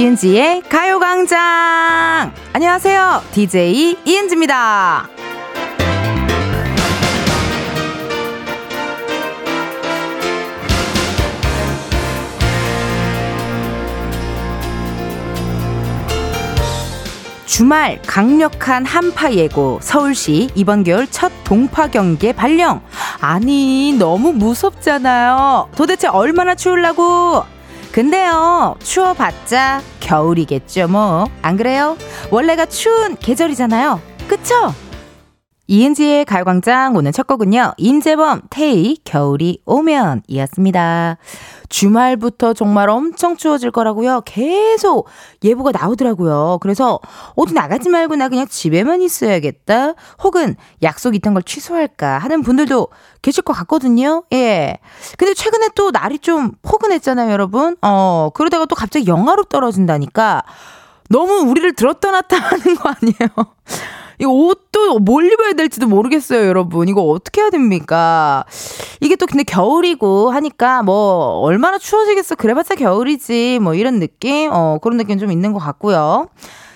이은지의 가요광장! 안녕하세요. DJ 이은지입니다. 주말 강력한 한파 예고 서울시 이번 겨울 첫 동파 경계 발령 아니 너무 무섭잖아요 도대체 얼마나 추울라고 근데요, 추워봤자 겨울이겠죠, 뭐. 안 그래요? 원래가 추운 계절이잖아요. 그쵸? 이은지의 가요광장 오늘 첫 곡은요. 임재범, 테이, 겨울이 오면 이었습니다. 주말부터 정말 엄청 추워질 거라고요. 계속 예보가 나오더라고요. 그래서 어디 나가지 말고 나 그냥 집에만 있어야겠다. 혹은 약속 있던 걸 취소할까 하는 분들도 계실 것 같거든요. 예. 근데 최근에 또 날이 좀 포근했잖아요, 여러분. 어, 그러다가 또 갑자기 영하로 떨어진다니까 너무 우리를 들었다 놨다 하는 거 아니에요? 이 옷도 뭘 입어야 될지도 모르겠어요, 여러분. 이거 어떻게 해야 됩니까? 이게 또 근데 겨울이고 하니까 뭐 얼마나 추워지겠어. 그래봤자 겨울이지. 뭐 이런 느낌? 어, 그런 느낌 좀 있는 것 같고요.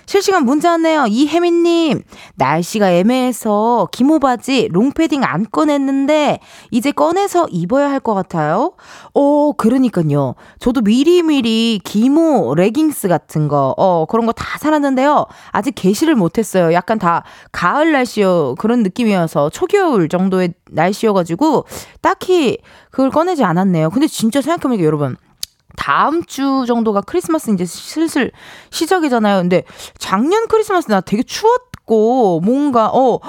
실시간 문자 왔네요. 이혜민님, 날씨가 애매해서 기모 바지, 롱패딩 안 꺼냈는데, 이제 꺼내서 입어야 할 것 같아요. 어, 그러니까요. 저도 미리미리 기모 레깅스 같은 거, 어, 그런 거 다 사놨는데요. 아직 개시를 못했어요. 약간 다 가을 날씨요. 그런 느낌이어서 초겨울 정도의 날씨여가지고, 딱히 그걸 꺼내지 않았네요. 근데 진짜 생각해보니까 여러분, 다음 주 정도가 크리스마스 이제 슬슬 시작이잖아요. 근데 작년 크리스마스 나 되게 추웠 고 뭔가 어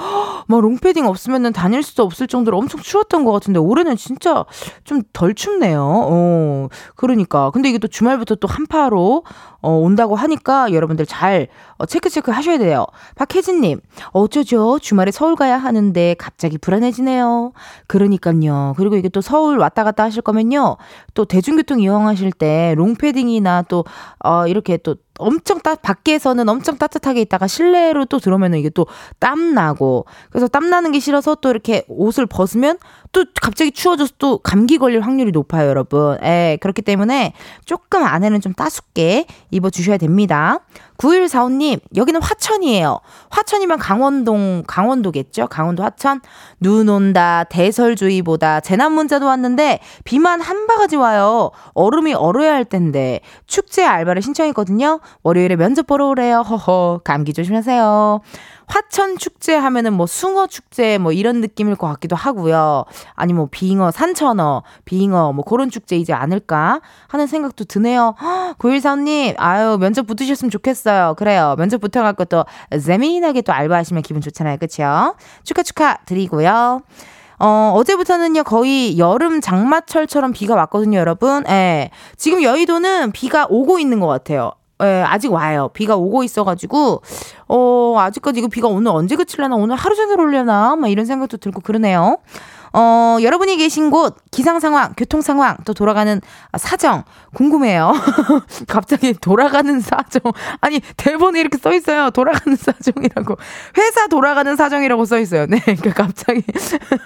막 롱패딩 없으면은 다닐 수도 없을 정도로 엄청 추웠던 것 같은데 올해는 진짜 좀 덜 춥네요. 어 그러니까 근데 이게 또 주말부터 또 한파로 어, 온다고 하니까 여러분들 잘 어, 체크 체크 하셔야 돼요. 박혜진님, 어쩌죠? 주말에 서울 가야 하는데 갑자기 불안해지네요. 그러니까요. 그리고 이게 또 서울 왔다 갔다 하실 거면요. 또 대중교통 이용하실 때 롱패딩이나 또, 어, 이렇게 또 엄청 따, 밖에서는 엄청 따뜻하게 있다가 실내로 또 들어오면 이게 또 땀 나고 그래서 땀 나는 게 싫어서 또 이렇게 옷을 벗으면 또 갑자기 추워져서 또 감기 걸릴 확률이 높아요, 여러분. 예, 그렇기 때문에 조금 안에는 좀 따숩게 입어 주셔야 됩니다. 9145님, 여기는 화천이에요. 화천이면 강원동, 강원도겠죠? 강원도 화천. 눈 온다, 대설주의보다, 재난 문자도 왔는데, 비만 한 바가지 와요. 얼음이 얼어야 할 텐데, 축제 알바를 신청했거든요. 월요일에 면접 보러 오래요. 허허, 감기 조심하세요. 화천 축제 하면은 뭐 숭어 축제 뭐 이런 느낌일 것 같기도 하고요. 아니 뭐 빙어, 산천어, 빙어 뭐 그런 축제이지 않을까 하는 생각도 드네요. 9145님, 아유, 면접 붙으셨으면 좋겠어요. 그래요. 면접 붙어갖고 또 재미나게 또 알바하시면 기분 좋잖아요. 그쵸? 축하 축하 드리고요. 어, 어제부터는요, 거의 여름 장마철처럼 비가 왔거든요, 여러분. 예. 지금 여의도는 비가 오고 있는 것 같아요. 예, 아직 와요. 비가 오고 있어가지고, 어, 아직까지 이거 비가 오늘 언제 그칠려나, 오늘 하루 종일 올려나, 막 이런 생각도 들고 그러네요. 어, 여러분이 계신 곳, 기상 상황, 교통 상황, 또 돌아가는 사정, 궁금해요. 갑자기 돌아가는 사정. 아니, 대본에 이렇게 써 있어요. 돌아가는 사정이라고. 회사 돌아가는 사정이라고 써 있어요. 네, 그러니까 갑자기.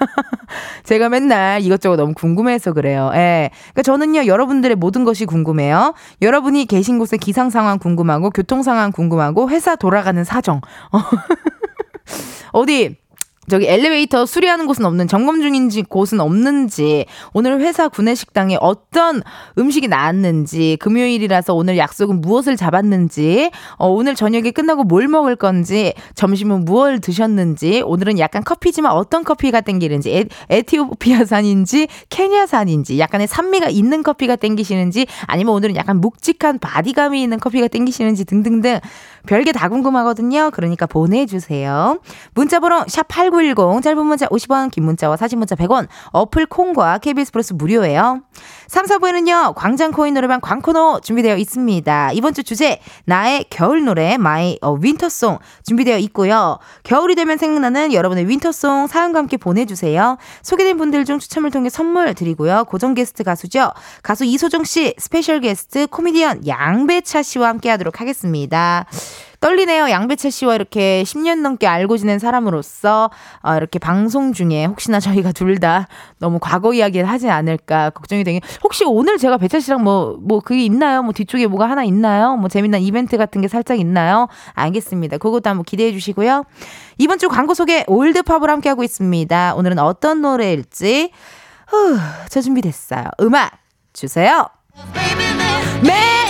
제가 맨날 이것저것 너무 궁금해서 그래요. 예. 그러니까 저는요, 여러분들의 모든 것이 궁금해요. 여러분이 계신 곳의 기상 상황 궁금하고, 교통 상황 궁금하고, 회사 돌아가는 사정. 어디, 저기 엘리베이터 수리하는 곳은 없는 점검 중인지 곳은 없는지 오늘 회사 구내식당에 어떤 음식이 나왔는지 금요일이라서 오늘 약속은 무엇을 잡았는지 어, 오늘 저녁에 끝나고 뭘 먹을 건지 점심은 무엇을 드셨는지 오늘은 약간 커피지만 어떤 커피가 땡기는지 에, 에티오피아산인지 케냐산인지 약간의 산미가 있는 커피가 땡기시는지 아니면 오늘은 약간 묵직한 바디감이 있는 커피가 땡기시는지 등등등 별게 다 궁금하거든요. 그러니까 보내주세요. 문자번호 샵8910 짧은 문자 50원 긴 문자와 사진 문자 100원 어플 콩과 KBS 플러스 무료예요. 3, 4부에는요. 광장코인 노래방 광코노 준비되어 있습니다. 이번 주 주제 나의 겨울 노래 my 어, winter song 준비되어 있고요. 겨울이 되면 생각나는 여러분의 winter song 사연과 함께 보내주세요. 소개된 분들 중 추첨을 통해 선물 드리고요. 고정 게스트 가수죠. 가수 이소정 씨 스페셜 게스트 코미디언 양배차 씨와 함께 하도록 하겠습니다. 떨리네요. 양배차 씨와 이렇게 10년 넘게 알고 지낸 사람으로서 어, 이렇게 방송 중에 혹시나 저희가 둘 다 너무 과거 이야기를 하지 않을까 걱정이 되게 혹시 오늘 제가 배철 씨랑 뭐, 뭐 그게 있나요? 뭐 뒤쪽에 뭐가 하나 있나요? 뭐 재미난 이벤트 같은 게 살짝 있나요? 알겠습니다. 그것도 한번 기대해 주시고요. 이번 주 광고 소개 올드팝을 함께 하고 있습니다. 오늘은 어떤 노래일지 후, 저 준비됐어요. 음악 주세요. 매일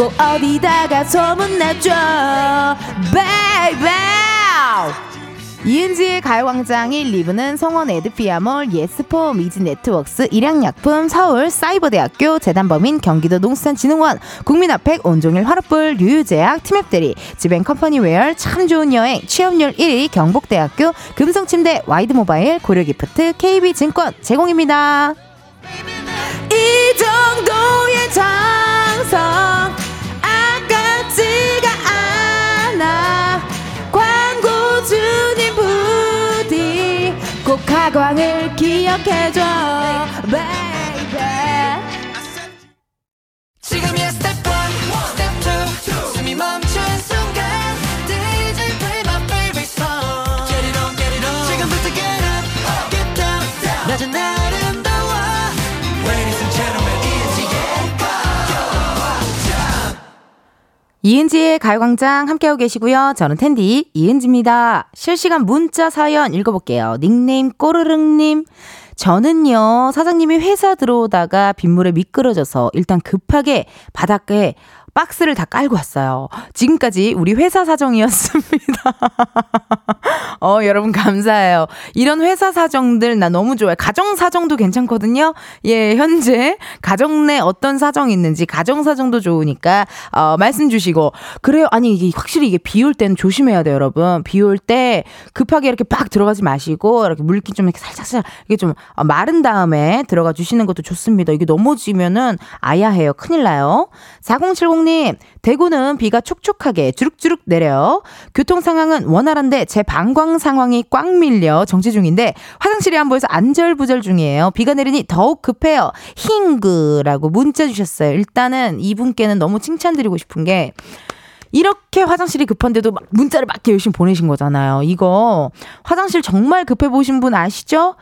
꼭 어디다가 소문나줘. 베이베 이은지의 가요광장이 리브는 성원 에드피아몰, 예스폼, 이지네트웍스, 일양약품, 서울 사이버대학교, 재단법인 경기도 농수산진흥원, 국민아팩, 온종일 화롯불, 류유제약, 티맵대리, 지벤컴퍼니웨어, 참 좋은 여행, 취업률 1위 경북대학교, 금성침대, 와이드모바일, 고려기프트, KB증권 제공입니다. 이 정도의 장성 꼭 가광을 기억해줘 baby. 지금이야 step one, 이은지의 가요광장 함께하고 계시고요. 저는 텐디 이은지입니다. 실시간 문자 사연 읽어볼게요. 닉네임 꼬르릉님. 저는요, 사장님이 회사 들어오다가 빗물에 미끄러져서 일단 급하게 바닷가에 박스를 다 깔고 왔어요. 지금까지 우리 회사 사정이었습니다. 어, 여러분 감사해요. 이런 회사 사정들 나 너무 좋아요. 가정 사정도 괜찮거든요. 예, 현재 가정 내 어떤 사정이 있는지 가정 사정도 좋으니까 어, 말씀 주시고 그래요. 아니 이게 확실히 이게 비 올 때는 조심해야 돼요, 여러분. 비 올 때 급하게 이렇게 막 들어가지 마시고 이렇게 물기 좀 이렇게 살짝살짝 이게 좀 어, 마른 다음에 들어가 주시는 것도 좋습니다. 이게 넘어지면은 아야해요. 큰일 나요. 4070 님, 대구는 비가 촉촉하게 주룩주룩 내려요. 교통 상황은 원활한데 제 방광 상황이 꽉 밀려 정체 중인데 화장실에 안 보여서 안절부절 중이에요. 비가 내리니 더욱 급해요. 힝그라고 문자 주셨어요. 일단은 이분께는 너무 칭찬드리고 싶은 게 이렇게 화장실이 급한데도 막 문자를 막 이렇게 열심히 보내신 거잖아요. 이거 화장실 정말 급해 보신 분 아시죠?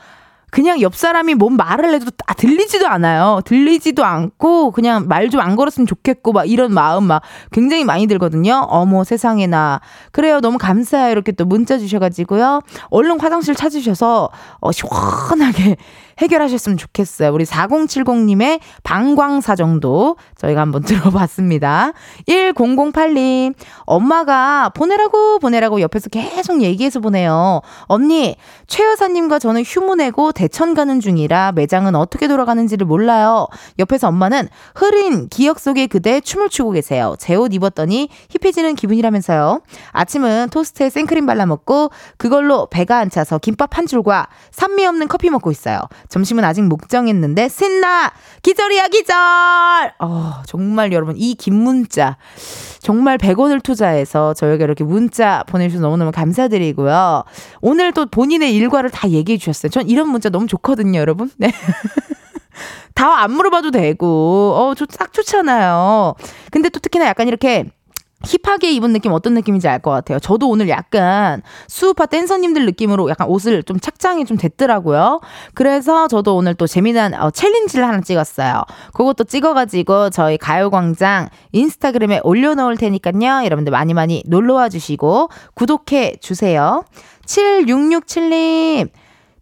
그냥 옆 사람이 뭔 말을 해도 다 들리지도 않아요. 들리지도 않고 그냥 말 좀 안 걸었으면 좋겠고 막 이런 마음 막 굉장히 많이 들거든요. 어머 세상에나. 그래요. 너무 감사해요. 이렇게 또 문자 주셔가지고요. 얼른 화장실 찾으셔서 어, 시원하게 해결하셨으면 좋겠어요. 우리 4070님의 방광사정도 저희가 한번 들어봤습니다. 1008님, 엄마가 보내라고 보내라고 옆에서 계속 얘기해서 보내요. 언니, 최 여사님과 저는 휴무 내고 대천 가는 중이라 매장은 어떻게 돌아가는지를 몰라요. 옆에서 엄마는 흐린 기억 속의 그대 춤을 추고 계세요. 제 옷 입었더니 힙해지는 기분이라면서요. 아침은 토스트에 생크림 발라 먹고 그걸로 배가 안 차서 김밥 한 줄과 산미 없는 커피 먹고 있어요. 점심은 아직 못 정했는데 신나 기절이야 기절. 어, 정말 여러분 이 긴 문자 정말 100원을 투자해서 저에게 이렇게 문자 보내주셔서 너무너무 감사드리고요. 오늘 또 본인의 일과를 다 얘기해 주셨어요. 전 이런 문자 너무 좋거든요, 여러분. 네. 다 안 물어봐도 되고, 어, 딱 좋잖아요. 근데 또 특히나 약간 이렇게 힙하게 입은 느낌 어떤 느낌인지 알 것 같아요. 저도 오늘 약간 수우파 댄서님들 느낌으로 약간 옷을 좀 착장이 좀 됐더라고요. 그래서 저도 오늘 또 재미난 어, 챌린지를 하나 찍었어요. 그것도 찍어가지고 저희 가요광장 인스타그램에 올려놓을 테니까요. 여러분들 많이 많이 놀러와 주시고 구독해 주세요. 7667님,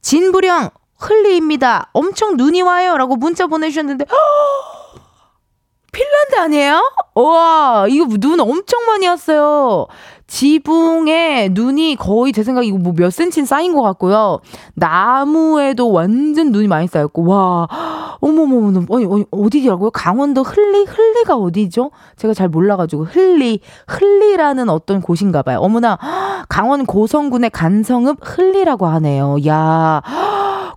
진부령 흘리입니다. 엄청 눈이 와요. 라고 문자 보내주셨는데, 핀란드 아니에요? 와, 이거 눈 엄청 많이 왔어요. 지붕에 눈이 거의 제 생각에 이거 뭐 몇 센치 쌓인 것 같고요. 나무에도 완전 눈이 많이 쌓였고, 와, 어머머머, 아니, 어디라고요? 강원도 흘리? 흘리가 어디죠? 제가 잘 몰라가지고, 흘리, 흘리라는 어떤 곳인가 봐요. 어머나, 강원 고성군의 간성읍 흘리라고 하네요. 야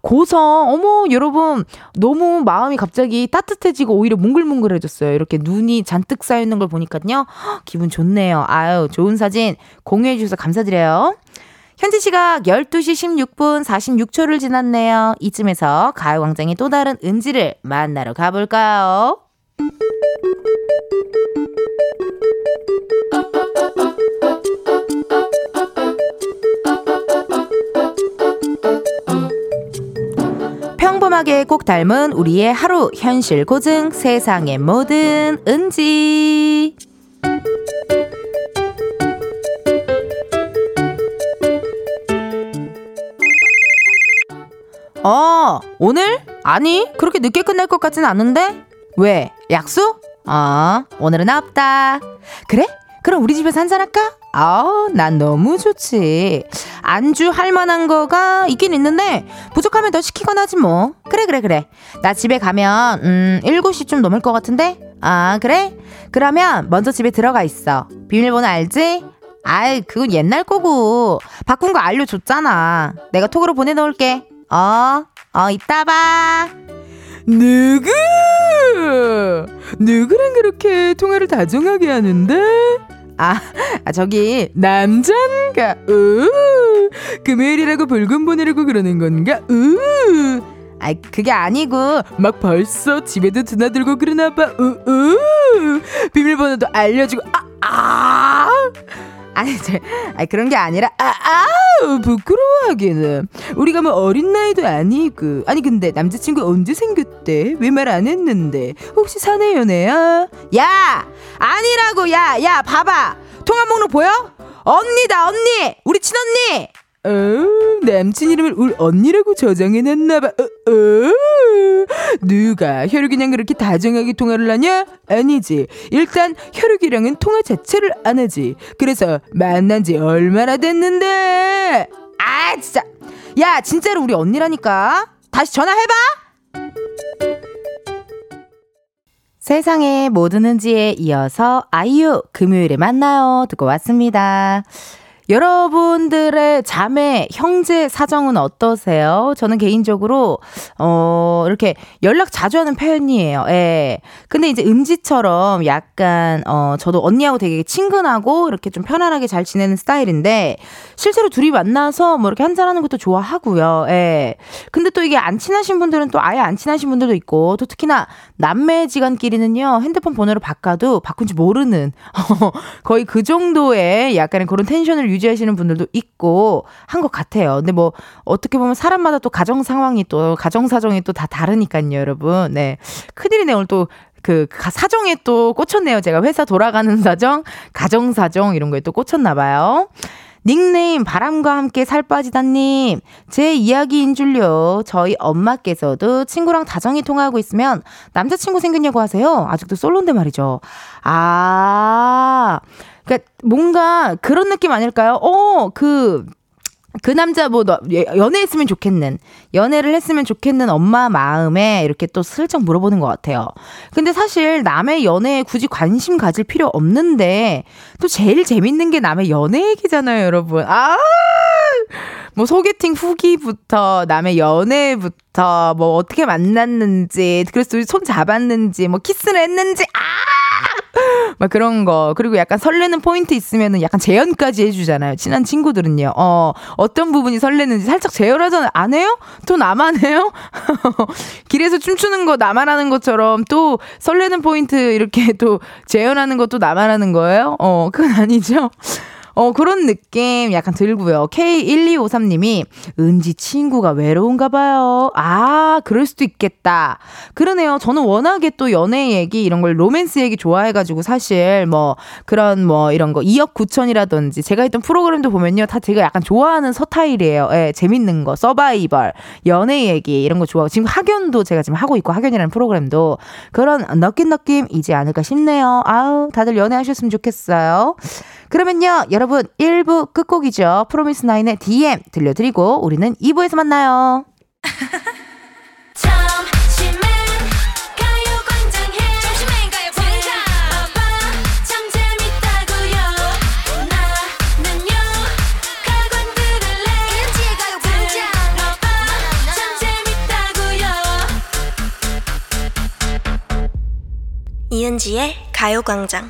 고성, 어머, 여러분, 너무 마음이 갑자기 따뜻해지고 오히려 뭉글뭉글해졌어요. 이렇게 눈이 잔뜩 쌓여있는 걸 보니까요. 기분 좋네요. 아유, 좋은 사진 공유해주셔서 감사드려요. 현지 시각 12시 16분 46초를 지났네요. 이쯤에서 가요광장의 또 다른 은지를 만나러 가볼까요? 평범하게 꼭 닮은 우리의 하루 현실 고증 세상의 모든 은지 어, 오늘? 아니, 그렇게 늦게 끝날 것 같진 않은데? 왜? 약속? 어, 오늘은 없다. 그래? 그럼 우리 집에서 한잔할까? 아, 난 너무 좋지. 안주 할 만한 거가 있긴 있는데, 부족하면 더 시키거나 하지 뭐. 그래, 그래, 그래. 나 집에 가면, 음, 7시쯤 넘을 것 같은데? 아, 그래? 그러면 먼저 집에 들어가 있어. 비밀번호 알지? 아이, 그건 옛날 거고. 바꾼 거 알려줬잖아. 내가 톡으로 보내 놓을게. 어, 어, 이따 봐. 누구? 누구랑 그렇게 통화를 다정하게 하는데? 아, 아 저기 남잔가? 으, 금요일이라고 불금 보내려고 그러는 건가? 으. 아, 그게 아니고 막 벌써 집에도 드나들고 그러나 봐. 으, 으. 비밀번호도 알려주고 아, 아. 아 니, 저, 아니 그런 게 아니라 아, 아 부끄러워하기는. 우리가 뭐 어린 나이도 아니고. 아니 근데 남자친구 언제 생겼대? 왜 말 안 했는데? 혹시 사내 연애야? 야! 아니라고 야야 봐봐. 통화 목록 보여? 언니다 언니! 우리 친언니! 어, 남친 이름을 울 언니라고 저장해놨나봐. 어, 어. 누가 혈육이랑 그렇게 다정하게 통화를 하냐? 아니지. 일단 혈육이랑은 통화 자체를 안 하지. 그래서 만난 지 얼마나 됐는데? 아, 진짜. 야, 진짜로 우리 언니라니까. 다시 전화해봐. 세상의 모든 은지에 이어서 아이유 금요일에 만나요 듣고 왔습니다. 여러분들의 자매, 형제 사정은 어떠세요? 저는 개인적으로, 어, 이렇게 연락 자주 하는 편이에요. 예. 근데 이제 은지처럼 약간, 어, 저도 언니하고 되게 친근하고 이렇게 좀 편안하게 잘 지내는 스타일인데, 실제로 둘이 만나서 뭐 이렇게 한잔하는 것도 좋아하고요. 예. 근데 또 이게 안 친하신 분들은 또 아예 안 친하신 분들도 있고, 또 특히나 남매 지간끼리는요, 핸드폰 번호를 바꿔도 바꾼지 모르는, 거의 그 정도의 약간의 그런 텐션을 유지 유지하시는 분들도 있고 한 것 같아요. 근데 뭐 어떻게 보면 사람마다 또 가정 상황이 또 가정 사정이 또 다 다르니까요, 여러분. 네. 큰일이네 오늘 또그 사정에 또 꽂혔네요. 제가 회사 돌아가는 사정, 가정 사정 이런 거에 또 꽂혔나 봐요. 닉네임 바람과 함께 살 빠지다님 제 이야기인 줄요 저희 엄마께서도 친구랑 다정히 통화하고 있으면 남자친구 생겼냐고 하세요 아직도 솔로인데 말이죠 아 그러니까 뭔가 그런 느낌 아닐까요? 어, 그, 그 남자 뭐 연애했으면 좋겠는 연애를 했으면 좋겠는 엄마 마음에 이렇게 또 슬쩍 물어보는 것 같아요. 근데 사실 남의 연애에 굳이 관심 가질 필요 없는데 또 제일 재밌는 게 남의 연애 얘기잖아요, 여러분. 아! 뭐 소개팅 후기부터 남의 연애부터 뭐 어떻게 만났는지 그래서 손 잡았는지 뭐 키스를 했는지 아! 막 그런 거. 그리고 약간 설레는 포인트 있으면은 약간 재연까지 해주잖아요. 친한 친구들은요. 어, 어떤 부분이 설레는지 살짝 재연하잖아요. 안 해요? 또 나만 해요? 길에서 춤추는 거 나만 하는 것처럼 또 설레는 포인트 이렇게 또 재연하는 것도 나만 하는 거예요? 어, 그건 아니죠. 어, 그런 느낌 약간 들고요. K1253님이 은지 친구가 외로운가 봐요. 아, 그럴 수도 있겠다. 그러네요. 저는 워낙에 또 연애 얘기 이런 걸 로맨스 얘기 좋아해가지고 사실 뭐 그런 뭐 이런 거 2억 9천이라든지 제가 했던 프로그램도 보면요. 다 제가 약간 좋아하는 서타일이에요. 예, 재밌는 거, 서바이벌, 연애 얘기 이런 거 좋아하고 지금 학연도 제가 지금 하고 있고 학연이라는 프로그램도 그런 느낌 느낌이지 않을까 싶네요. 아우, 다들 연애하셨으면 좋겠어요. 그러면요, 여러분 1부 끝곡이죠. 프로미스나인의 DM 들려드리고 우리는 2부에서 만나요. 이은지의 가요광장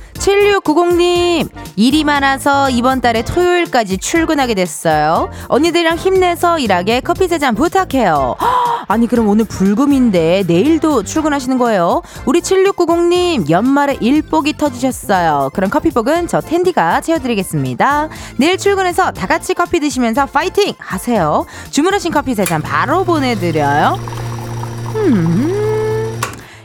7690님, 일이 많아서 이번 달에 토요일까지 출근하게 됐어요. 언니들이랑 힘내서 일하게 커피 세 잔 부탁해요. 헉, 아니, 그럼 오늘 불금인데 내일도 출근하시는 거예요? 우리 7690님, 연말에 일복이 터지셨어요. 그럼 커피복은 저 텐디가 채워드리겠습니다. 내일 출근해서 다 같이 커피 드시면서 파이팅! 하세요. 주문하신 커피 세 잔 바로 보내드려요. 음.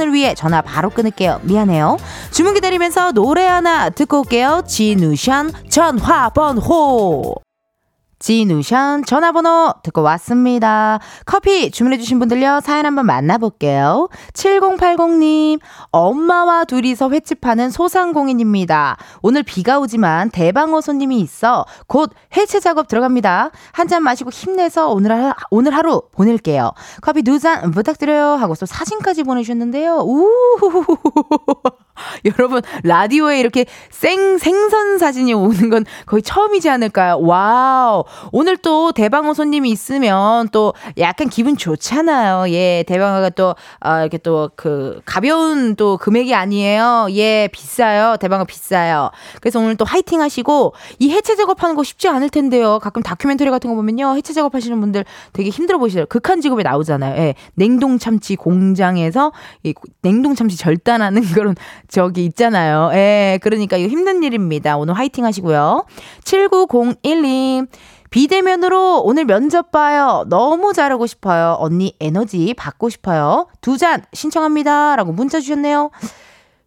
을 위해 전화 바로 끊을게요. 미안해요. 주문 기다리면서 노래 하나 듣고 올게요. 진우션 전화번호. 진우션 전화번호 듣고 왔습니다. 커피 주문해주신 분들요, 사연 한번 만나볼게요. 7080님, 엄마와 둘이서 횟집하는 소상공인입니다. 오늘 비가 오지만 대방어 손님이 있어 곧 해체 작업 들어갑니다. 한 잔 마시고 힘내서 오늘, 하, 오늘 하루 보낼게요. 커피 두 잔 부탁드려요. 하고서 사진까지 보내주셨는데요. 우후후후. 여러분, 라디오에 이렇게 생, 생선 사진이 오는 건 거의 처음이지 않을까요? 와우. 오늘 또 대방어 손님이 있으면 또 약간 기분 좋잖아요. 예, 대방어가 또, 어, 이렇게 또 그, 가벼운 또 금액이 아니에요. 예, 비싸요. 대방어 비싸요. 그래서 오늘 또 화이팅 하시고, 이 해체 작업하는 거 쉽지 않을 텐데요. 가끔 다큐멘터리 같은 거 보면요. 해체 작업하시는 분들 되게 힘들어 보시더라고요. 극한 직업에 나오잖아요. 예, 냉동 참치 공장에서 이 냉동 참치 절단하는 그런 저기 있잖아요. 예, 그러니까 이거 힘든 일입니다. 오늘 화이팅 하시고요. 7901님. 비대면으로 오늘 면접 봐요. 너무 잘하고 싶어요. 언니 에너지 받고 싶어요. 두 잔 신청합니다. 라고 문자 주셨네요.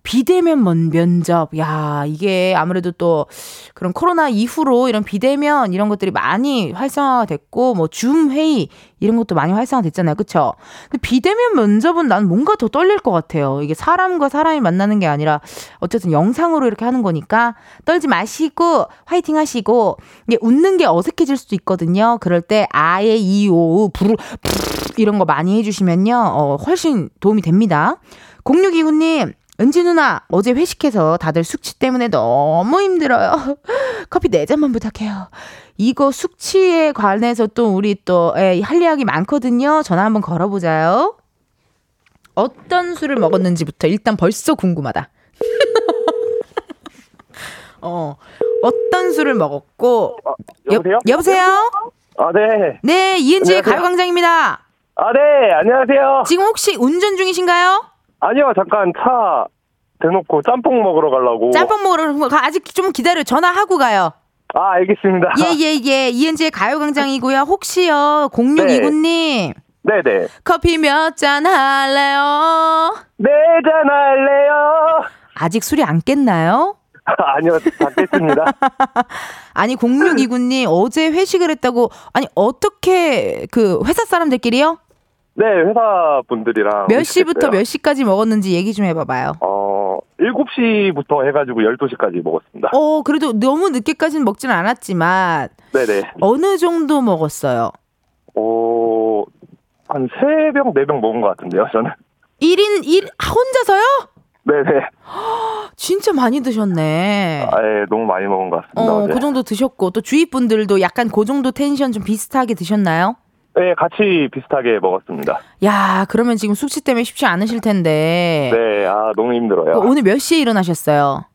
비대면 면, 면접. 야, 이게 아무래도 또 그런 코로나 이후로 이런 비대면 이런 것들이 많이 활성화가 됐고, 뭐, 줌 회의 이런 것도 많이 활성화 됐잖아요. 그쵸? 근데 비대면 면접은 난 뭔가 더 떨릴 것 같아요. 이게 사람과 사람이 만나는 게 아니라 어쨌든 영상으로 이렇게 하는 거니까 떨지 마시고 화이팅 하시고, 이게 웃는 게 어색해질 수도 있거든요. 그럴 때 아예 이오 부르, 부르 이런 거 많이 해주시면요. 어, 훨씬 도움이 됩니다. 0629님, 은지 누나, 어제 회식해서 다들 숙취 때문에 너무 힘들어요. 커피 네 잔만 부탁해요. 이거 숙취에 관해서 또 우리 또, 예, 할 이야기 많거든요. 전화 한번 걸어보자요. 어떤 술을 먹었는지부터 일단 벌써 궁금하다. 어, 어떤 술을 먹었고. 아, 여보세요? 여, 여보세요? 아, 네. 네, 이은지의. 가요광장입니다. 아, 네. 안녕하세요. 지금 혹시 운전 중이신가요? 아니요, 잠깐 차 대놓고 짬뽕 먹으러 가려고. 짬뽕 먹으러 가- 아직 좀 기다려 전화하고 가요. 아, 알겠습니다. 예예예 예, 이은지의 가요광장이고요. 혹시요 0629님 네 네. 커피 몇 잔 할래요? 네 잔 할래요? 아직 술이 안 깼나요? 아니요, 다 깼습니다. 아니 0629님 어제 회식을 했다고 아니 어떻게 그 회사 사람들끼리요? 네, 회사 분들이랑. 몇 시부터. 몇 시까지 먹었는지 얘기 좀 해봐봐요. 어, 7시부터 해가지고 12시까지 먹었습니다. 어 그래도 너무 늦게까지는 먹지는 않았지만 네네. 어느 정도 먹었어요? 어, 한 3병, 4병 먹은 것 같은데요, 저는. 1인 1 혼자서요? 네네. 진짜 많이 드셨네. 아, 예, 너무 많이 먹은 것 같습니다. 어, 어제. 그 정도 드셨고 또 주위 분들도 약간 그 정도 텐션 좀 비슷하게 드셨나요? 네, 같이 비슷하게 먹었습니다. 야, 그러면 지금 숙취 때문에 쉽지 않으실 텐데. 네, 아, 너무 힘들어요. 그 오늘 몇 시에 일어나셨어요?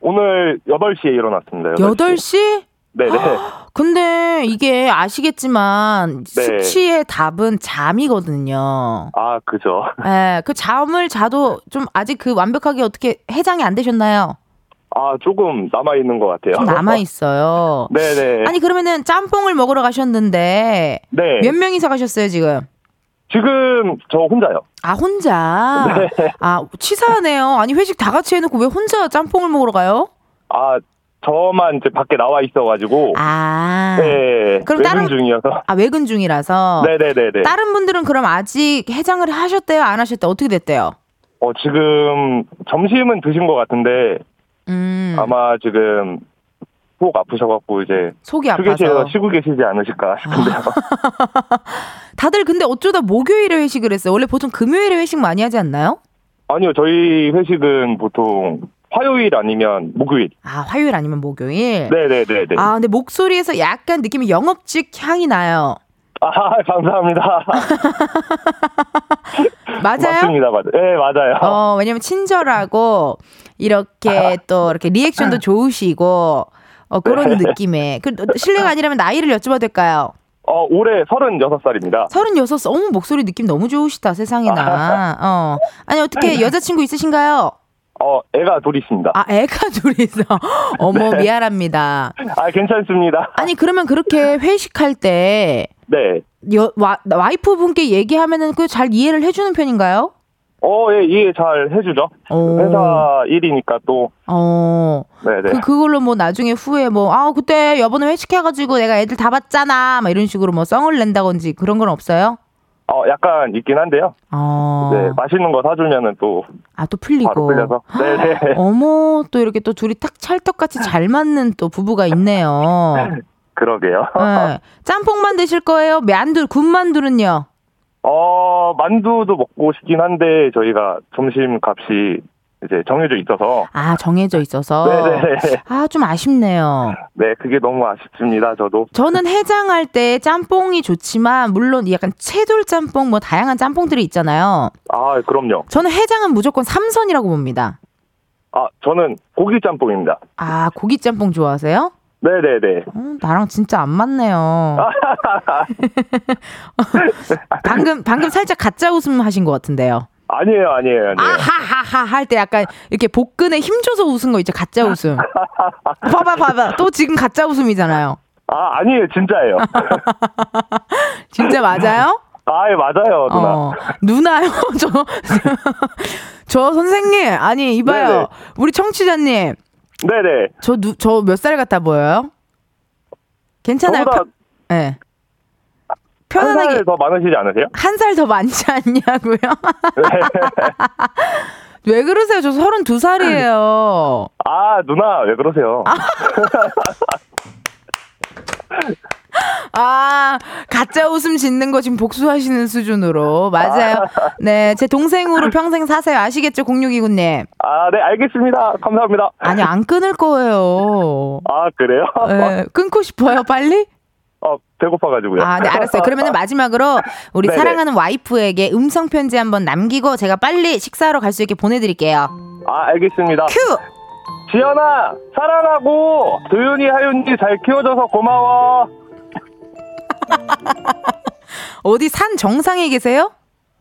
오늘 8시에 일어났습니다. 8시? 네네. 근데 이게 아시겠지만 네. 숙취의 답은 잠이거든요. 아, 그죠. 예, 그 잠을 자도 좀 아직 그 완벽하게 어떻게 해장이 안 되셨나요? 아, 조금 남아있는 것 같아요. 좀 남아 있어요. 네네. 아니 그러면은 짬뽕을 먹으러 가셨는데 네. 몇 명이서 가셨어요 지금? 지금 저 혼자요. 아, 혼자? 네. 아, 치사하네요. 아니, 회식 다 같이 해놓고 왜 혼자 짬뽕을 먹으러 가요? 아, 저만 이제 밖에 나와 있어가지고. 아. 네. 그럼 외근 다른- 중이어서. 아, 외근 중이라서. 네네네네. 다른 분들은 그럼 아직 해장을 하셨대요? 안 하셨대요? 어떻게 됐대요? 어, 지금 점심은 드신 것 같은데, 음. 아마 지금 속 아프셔갖고 이제 속이 아파서. 쉬고 계시지 않으실까 싶은데요. 다들 근데 어쩌다 목요일에 회식을 했어요. 원래 보통 금요일에 회식 많이 하지 않나요? 아니요, 저희 회식은 보통 화요일 아니면 목요일. 아, 화요일 아니면 목요일? 네네네네. 아, 근데 목소리에서 약간 느낌이 영업직 향이 나요. 아, 감사합니다. 맞아요? 맞습니다, 맞아요. 네, 맞아요. 어, 왜냐면 친절하고 이렇게 또 이렇게 리액션도 좋으시고 어, 그런 네. 느낌의 그 실례가 아니라면 나이를 여쭤봐도 될까요? 어, 올해 36살입니다. 36, 어머 목소리 느낌 너무 좋으시다 세상에나. 어. 아니 어떻게 여자친구 있으신가요? 어, 애가 둘 있습니다. 아 애가 둘이서 어머 미안합니다. 아, 괜찮습니다. 아니 그러면 그렇게 회식할 때 네. 여, 와, 와이프 분께 얘기하면은 그 잘 이해를 해주는 편인가요? 어, 예, 이해 잘 해주죠. 오. 회사 일이니까 또, 어. 네네. 그 그걸로 뭐 나중에 후에 뭐 아 그때 여번에 회식해가지고 내가 애들 다 봤잖아 막 이런 식으로 뭐 썽을 낸다든지 그런 건 없어요? 어, 약간 있긴 한데요. 어. 네, 맛있는 거 사주면은 또 아 또 풀리고. 끌려서. 네네. 어머 또 이렇게 또 둘이 탁 찰떡같이 잘 맞는 또 부부가 있네요. 그러게요. 네. 짬뽕만 드실 거예요? 만두 군만두는요? 어, 만두도 먹고 싶긴 한데, 저희가 점심 값이 이제 정해져 있어서. 아 정해져 있어서. 네네. 아 좀 아쉽네요. 네, 그게 너무 아쉽습니다, 저도. 저는 해장할 때 짬뽕이 좋지만 물론 약간 채돌 짬뽕 뭐 다양한 짬뽕들이 있잖아요. 아, 그럼요. 저는 해장은 무조건 삼선이라고 봅니다. 아, 저는 고기 짬뽕입니다. 아 고기 짬뽕 좋아하세요? 네네네. 어, 나랑 진짜 안 맞네요. 방금 방금 살짝 가짜 웃음 하신 것 같은데요. 아니에요, 아니에요, 아니에요. 아하하하 할 때 약간 이렇게 복근에 힘줘서 웃은 거 있죠 가짜 웃음. 봐봐 봐봐 또 지금 가짜 웃음이잖아요. 아, 아니에요, 진짜예요. 진짜 맞아요? 아, 예, 맞아요, 누나. 어, 누나요? 저, 저 선생님, 아니, 이봐요. 네네. 우리 청취자님, 네네. 저, 누, 저몇 살 같아 보여요? 괜찮아요? 편- 네. 한 편안하게. 살더 많으시지 않으세요? 한 살 더 많지 않냐고요? 왜 그러세요? 저 32살이에요. 아, 누나, 왜 그러세요? 아, 가짜 웃음 짓는 거 지금 복수하시는 수준으로. 맞아요. 네, 제 동생으로 평생 사세요. 아시겠죠, 0629님? 아, 네, 알겠습니다. 감사합니다. 아니, 안 끊을 거예요. 아, 그래요? 네, 끊고 싶어요, 빨리? 어, 배고파가지고요. 아, 네, 알았어요. 그러면 마지막으로 우리 네네. 사랑하는 와이프에게 음성 편지 한번 남기고 제가 빨리 식사하러 갈 수 있게 보내드릴게요. 아, 알겠습니다. 큐! 지연아, 사랑하고, 도윤이, 하윤이 잘 키워줘서 고마워. 어디 산 정상에 계세요?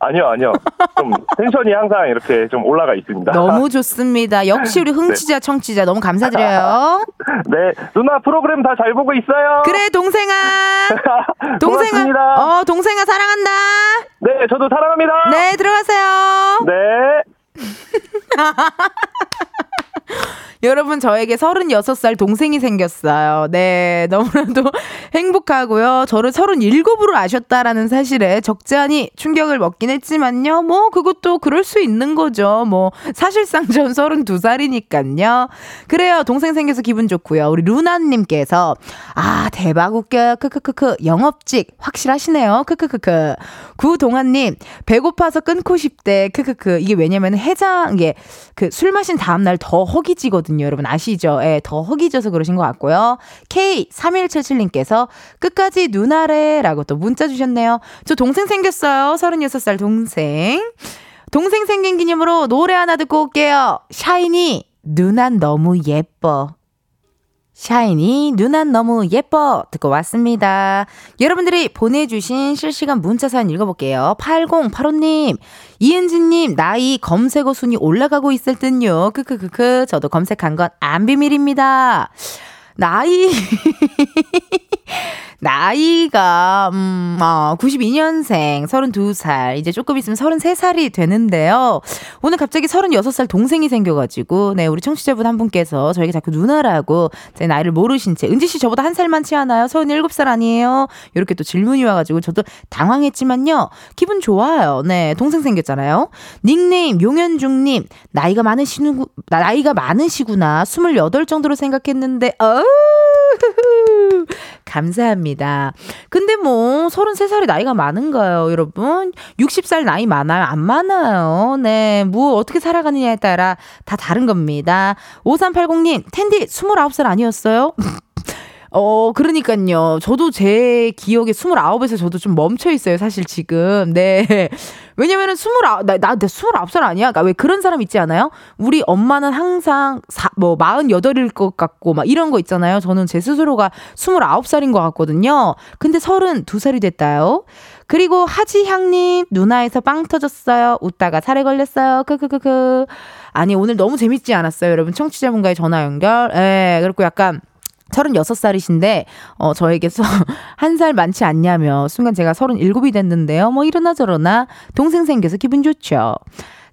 아니요, 아니요. 좀 텐션이 항상 이렇게 좀 올라가 있습니다. 너무 좋습니다. 역시 우리 흥치자, 청취자 너무 감사드려요. 네, 누나 프로그램 다 잘 보고 있어요. 그래, 동생아. 동생아. 고맙습니다. 어, 동생아 사랑한다. 네, 저도 사랑합니다. 네, 들어가세요. 네. 여러분, 저에게 36살 동생이 생겼어요. 네, 너무나도 행복하고요. 저를 37으로 아셨다라는 사실에 적잖이 충격을 먹긴 했지만요. 뭐, 그것도 그럴 수 있는 거죠. 뭐, 사실상 전 32살이니까요. 그래요. 동생 생겨서 기분 좋고요. 우리 루나님께서, 아, 대박 웃겨요. 크크크크. 영업직 확실하시네요. 크크크크. 구동아님, 배고파서 끊고 싶대. 크크크. 이게 왜냐면 해장, 이게 그 술 마신 다음날 더 허 기지거든요. 여러분 아시죠? 예, 더 허기져서 그러신 것 같고요. K3177님께서 끝까지 누나래 라고 또 문자 주셨네요. 저 동생 생겼어요. 36살 동생. 동생 생긴 기념으로 노래 하나 듣고 올게요. 샤이니, 누난 너무 예뻐. 샤이니 누난 너무 예뻐 듣고 왔습니다. 여러분들이 보내주신 실시간 문자 사연 읽어볼게요. 8085님, 이은지님 나이 검색어 순위 올라가고 있을 듯요. 크크크크 저도 검색한 건 안 비밀입니다. 나이 나이가, 음, 어, 92년생, 32살, 이제 조금 있으면 33살이 되는데요. 오늘 갑자기 36살 동생이 생겨가지고, 네, 우리 청취자분 한 분께서 저에게 자꾸 누나라고 제 나이를 모르신 채, 은지 씨 저보다 한 살 많지 않아요? 37살 아니에요? 이렇게 또 질문이 와가지고 저도 당황했지만요. 기분 좋아요. 네, 동생 생겼잖아요. 닉네임 용현중님, 나이가 많으시는, 나이가 많으시구나. 28 정도로 생각했는데, 어우, 감사합니다. 근데 뭐 33살이 나이가 많은가요, 여러분? 60살 나이 많아요? 안 많아요. 네. 뭐 어떻게 살아가느냐에 따라 다 다른 겁니다. 5380님, 텐디 29살 아니었어요? 어, 그러니까요. 저도 제 기억에 29에서 저도 좀 멈춰 있어요, 사실 지금. 네. 왜냐면은 29, 나, 나 29살 아니야? 그러니까 왜 그런 사람 있지 않아요? 우리 엄마는 항상 사, 뭐 48일 것 같고 막 이런 거 있잖아요. 저는 제 스스로가 29살인 것 같거든요. 근데 32살이 됐다요. 그리고 하지향님, 누나에서 빵 터졌어요. 웃다가 살에 걸렸어요. 크크크크. 아니, 오늘 너무 재밌지 않았어요, 여러분? 청취자분과의 전화 연결. 예, 그리고 약간 36 살이신데, 어, 저에게서 한 살 많지 않냐며, 순간 제가 37이 됐는데요. 뭐 이러나 저러나, 동생 생겨서 기분 좋죠.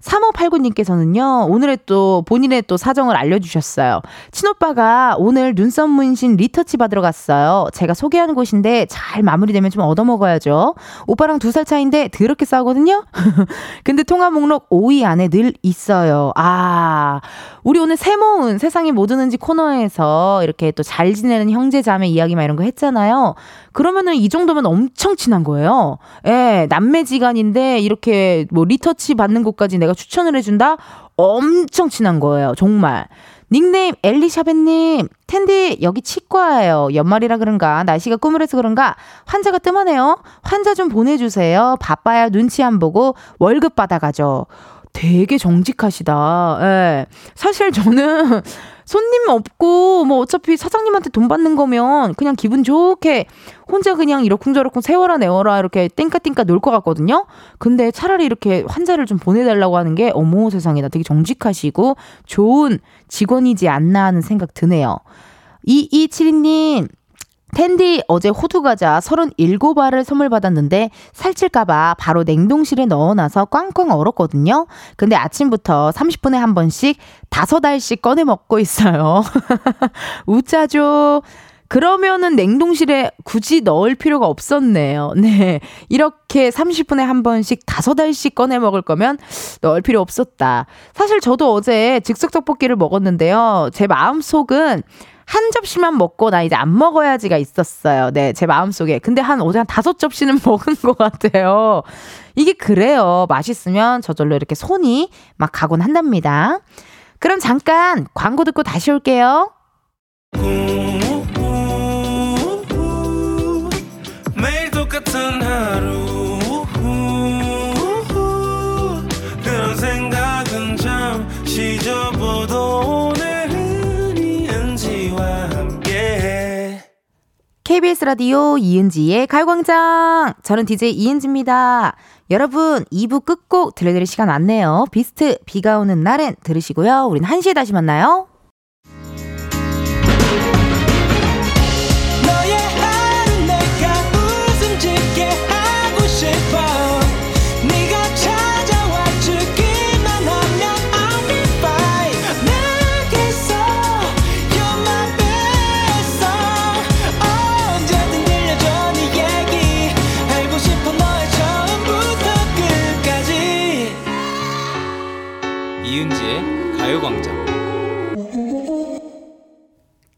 3589님께서는요, 오늘의 또 본인의 또 사정을 알려주셨어요. 친오빠가 오늘 눈썹 문신 리터치 받으러 갔어요. 제가 소개하는 곳인데 잘 마무리되면 좀 얻어먹어야죠. 오빠랑 두 살 차인데 더럽게 싸우거든요? 근데 통화 목록 5위 안에 늘 있어요. 아, 우리 오늘 세모은 세상이 뭐 드는지 코너에서 이렇게 또 잘 지내는 형제 자매 이야기 막 이런 거 했잖아요. 그러면은 이 정도면 엄청 친한 거예요. 예, 남매 지간인데 이렇게 뭐 리터치 받는 곳까지 내가 추천을 해준다? 엄청 친한 거예요. 정말. 닉네임 엘리샤벳님 텐디 여기 치과예요 연말이라 그런가 날씨가 꾸물해서 그런가 환자가 뜸하네요 환자 좀 보내주세요 바빠야 눈치 안 보고 월급 받아가죠 되게 정직하시다 예. 사실 저는 손님 없고 뭐 어차피 사장님한테 돈 받는 거면 그냥 기분 좋게 혼자 그냥 이러쿵저러쿵 세워라 내워라 이렇게 땡까땡까 놀 것 같거든요. 근데 차라리 이렇게 환자를 좀 보내달라고 하는 게 어머 세상에 나 되게 정직하시고 좋은 직원이지 않나 하는 생각 드네요. 2272님 텐디 어제 호두 과자 37알을 선물 받았는데 살찔까봐 바로 냉동실에 넣어놔서 꽝꽝 얼었거든요. 근데 아침부터 30분에 한 번씩 다섯 알씩 꺼내 먹고 있어요. 웃자죠. 그러면은 냉동실에 굳이 넣을 필요가 없었네요. 네. 이렇게 30분에 한 번씩 다섯 알씩 꺼내 먹을 거면 넣을 필요 없었다. 사실 저도 어제 즉석 떡볶이를 먹었는데요. 제 마음속은 한 접시만 먹고 나 이제 안 먹어야지가 있었어요. 네, 제 마음속에. 근데 한 어제 한 다섯 접시는 먹은 것 같아요. 이게 그래요. 맛있으면 저절로 이렇게 손이 막 가곤 한답니다. 그럼 잠깐 광고 듣고 다시 올게요. 매일 똑같은 하루 KBS 라디오 이은지의 가요광장. 저는 DJ 이은지입니다. 여러분, 2부 끝곡 들려드릴 시간 왔네요. 비스트, 비가 오는 날엔 들으시고요. 우린 1시에 다시 만나요.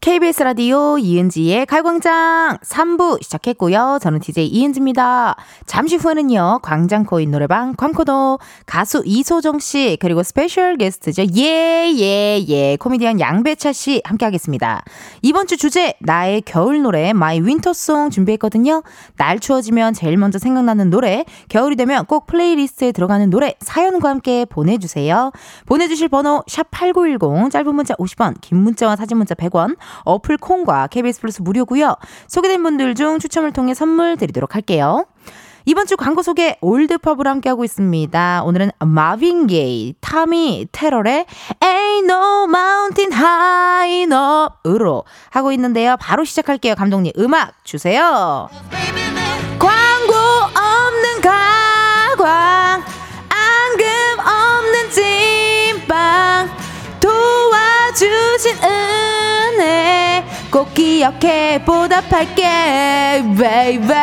KBS 라디오 이은지의 가요광장 3부 시작했고요. 저는 DJ 이은지입니다. 잠시 후에는요. 광장코인 노래방 광코노 가수 이소정 씨 그리고 스페셜 게스트죠. 예예예 예, 코미디언 양배차 씨 함께 하겠습니다. 이번 주 주제 나의 겨울 노래 my winter song 준비했거든요. 날 추워지면 제일 먼저 생각나는 노래 겨울이 되면 꼭 플레이리스트에 들어가는 노래 사연과 함께 보내주세요. 보내주실 번호 샵8910 짧은 문자 50원 긴 문자와 사진 문자 100원 어플 콩과 KBS 플러스 무료고요. 소개된 분들 중 추첨을 통해 선물 드리도록 할게요. 이번 주 광고 소개 올드팝으로 함께하고 있습니다. 오늘은 마빈 게이, 타미 테러의 Ain't No Mountain High Enough으로 하고 있는데요. 바로 시작할게요. 감독님 음악 주세요. 광고 없는 가광 앙금 없는 찐빵 도와주신 은혜 꼭 기억해 보답할게 baby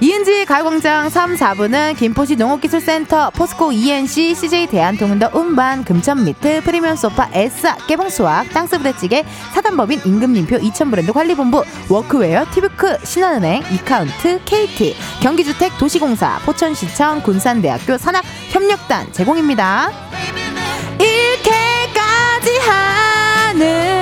이은지 가요광장 3, 4부는 김포시 농업기술센터, 포스코 E&C, CJ 대한통운더 운반, 금천미트, 프리미엄 소파, 에싸, 깨봉수학, 땅스부대찌개, 사단법인 임금님표 이천브랜드 관리본부, 워크웨어, 티브크, 신한은행, 이카운트, KT, 경기주택 도시공사, 포천시청, 군산대학교 산학협력단 제공입니다. 이렇게까지 하는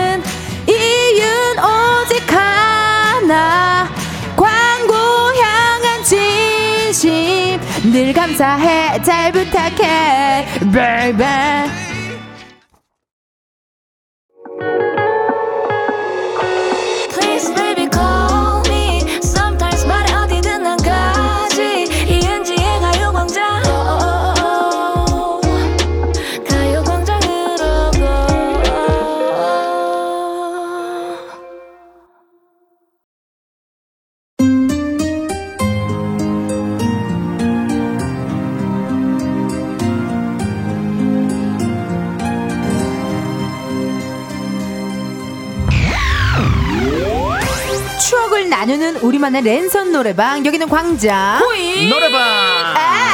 이유는 오직 하나. 광고 향한 진심. 늘 감사해. 잘 부탁해. Baby 우리만의 랜선 노래방. 여기는 광장. 노래방! 에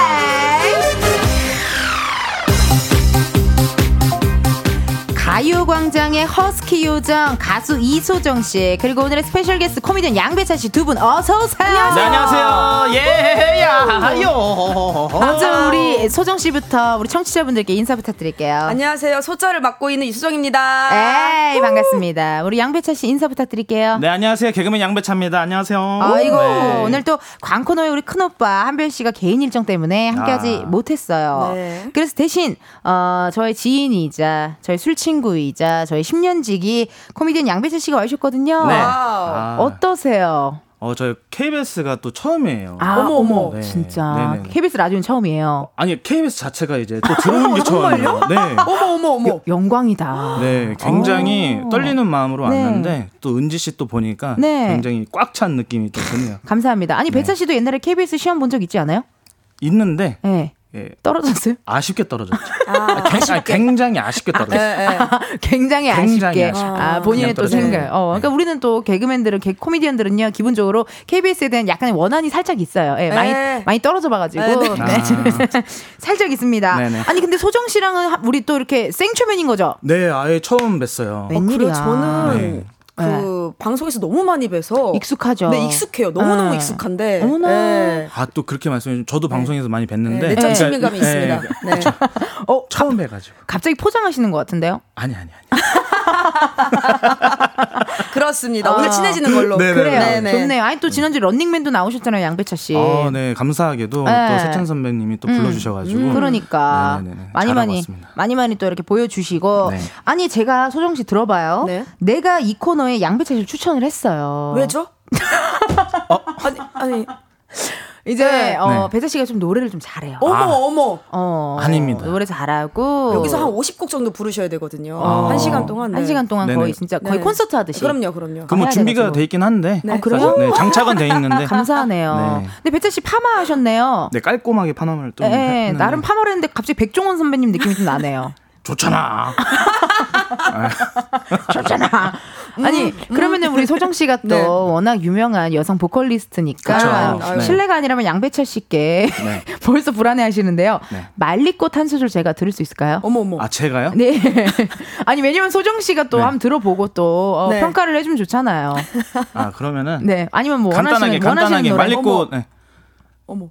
가요광장의 허스키 요정 가수 이소정 씨 그리고 오늘의 스페셜 게스트 코미디언 양배차 씨 두 분 어서 오세요. 네 안녕하세요 예야요 먼저 우리 소정 씨부터 우리 청취자분들께 인사 부탁드릴게요. 안녕하세요. 소자를 맡고 있는 이소정입니다. 에이 반갑습니다. 우리 양배차 씨 인사 부탁드릴게요. 네 안녕하세요 개그맨 양배차입니다 안녕하세요 아이고 네. 오늘 또 광코너의 우리 큰 오빠 한별 씨가 개인 일정 때문에 함께하지 아. 못했어요. 네. 그래서 대신 어, 저의 지인이자 저희 술 친구 이자 저희 10년지기 코미디언 양배차 씨가 와주셨거든요. 네. 아, 어떠세요? 어, 저 KBS가 또 처음이에요. 아, 어머, 어머. 네. 진짜 네네. KBS 라디오는 처음이에요. 아니 KBS 자체가 이제 또 들어오는 게 처음이에요. 네. 어머 어머 어머. 영광이다. 네, 굉장히 어. 떨리는 마음으로 네. 왔는데 또 은지 씨 또 보니까 네. 굉장히 꽉 찬 느낌이 또 드네요. 감사합니다. 아니 네. 배차 씨도 옛날에 KBS 시험 본 적 있지 않아요? 있는데 네. 예, 떨어졌어요? 아쉽게 떨어졌죠. 아, 갱- 아니, 굉장히 아쉽게 떨어졌어요. 예, 예. 굉장히 굉장히 아쉽게. 아쉽게. 아, 본인의 또. 생각. 어, 그러니까 우리는 또 개그맨들은, 개, 코미디언들은요, 기본적으로 KBS에 대한 약간의 원한이 살짝 있어요. 예, 많이, 네. 많이 떨어져 봐가지고. 네, 네. 아. 살짝 있습니다. 네네. 아니, 근데 소정 씨랑은 하- 우리 또 이렇게 생초면인 거죠? 네, 아예 처음 뵀어요. 웬일이야. 그래 저는 네. 그 방송에서 너무 많이 뵈서 익숙하죠. 네 익숙해요. 너무 너무 네. 익숙한데. 어머나. 네. 아, 또 그렇게 말씀해 주시면 저도 방송에서 많이 뵀는데 네, 네. 친밀감이 네, 있습니다. 네. 어, 처음 뵈 가지고. 갑자기 포장하시는 것 같은데요? 아니, 아니, 아니. 그렇습니다. 아. 오늘 친해지는 걸로. 네, 네, 그래요. 네, 네. 좋네요. 아니, 또 지난주 런닝맨도 나오셨잖아요, 양배차 씨. 아, 네, 감사하게도 네. 또 세찬 선배님이 또 불러주셔가지고. 음, 그러니까 네네네. 많이 많이 왔습니다. 많이 많이 또 이렇게 보여주시고 네. 아니 제가 소정 씨 들어봐요. 네. 내가 이 코너에 양배차 씨를 추천을 했어요. 왜죠? 아니 아니. 이제 네. 어, 네. 배차 씨가 좀 노래를 좀 잘해요. 어머 아. 어머. 어, 아닙니다. 노래 잘하고 여기서 한 50곡 정도 부르셔야 되거든요. 어. 한 시간 동안. 네. 한 시간 동안 네네. 거의 진짜 거의 네. 콘서트 하듯이. 그럼요, 그럼요. 그뭐 준비가 돼가지고. 돼 있긴 한데. 네. 아, 그래요? 네, 장착은 돼 있는데. 감사하네요. 네. 근데 배차 씨 파마 하셨네요. 네, 깔끔하게 파마를 또. 예, 했는데. 나름 파마를 했는데 갑자기 백종원 선배님 느낌이 좀 나네요. 좋잖아. 좋잖아. 아니 그러면은 우리 소정 씨가 또 네. 워낙 유명한 여성 보컬리스트니까 그쵸. 아유. 실례가 아니라면 양배철 씨께 네. 벌써 불안해하시는데요. 네. 말리꽃 한 소절 제가 들을 수 있을까요? 어머 어머. 아, 제가요? 네. 아니 왜냐면 소정 씨가 또 네. 한번 들어보고 또 어, 네. 평가를 해주면 좋잖아요. 아, 그러면은. 네. 아니면 뭐 간단하게, 원하시는 원하시는 간단하게 노래. 말리꽃. 네. 어머.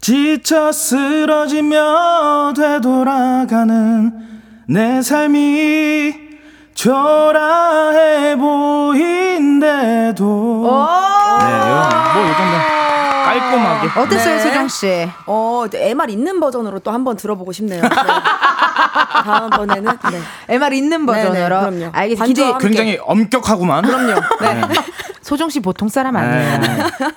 지쳐 쓰러지며 되돌아가는 내 삶이 초라해 보인대도 네, 요, 뭐이 정도 깔끔하게 어땠어요, 네. 소정 씨? 어, 네, MR 있는 버전으로 또 한번 들어보고 싶네요. 네. 다음번에는 네. MR 있는 네, 네, 버전으로. 그럼요. 알겠습니다. 굉장히 엄격하구만 그럼요. 네. 소정 씨 보통 사람 아니에요.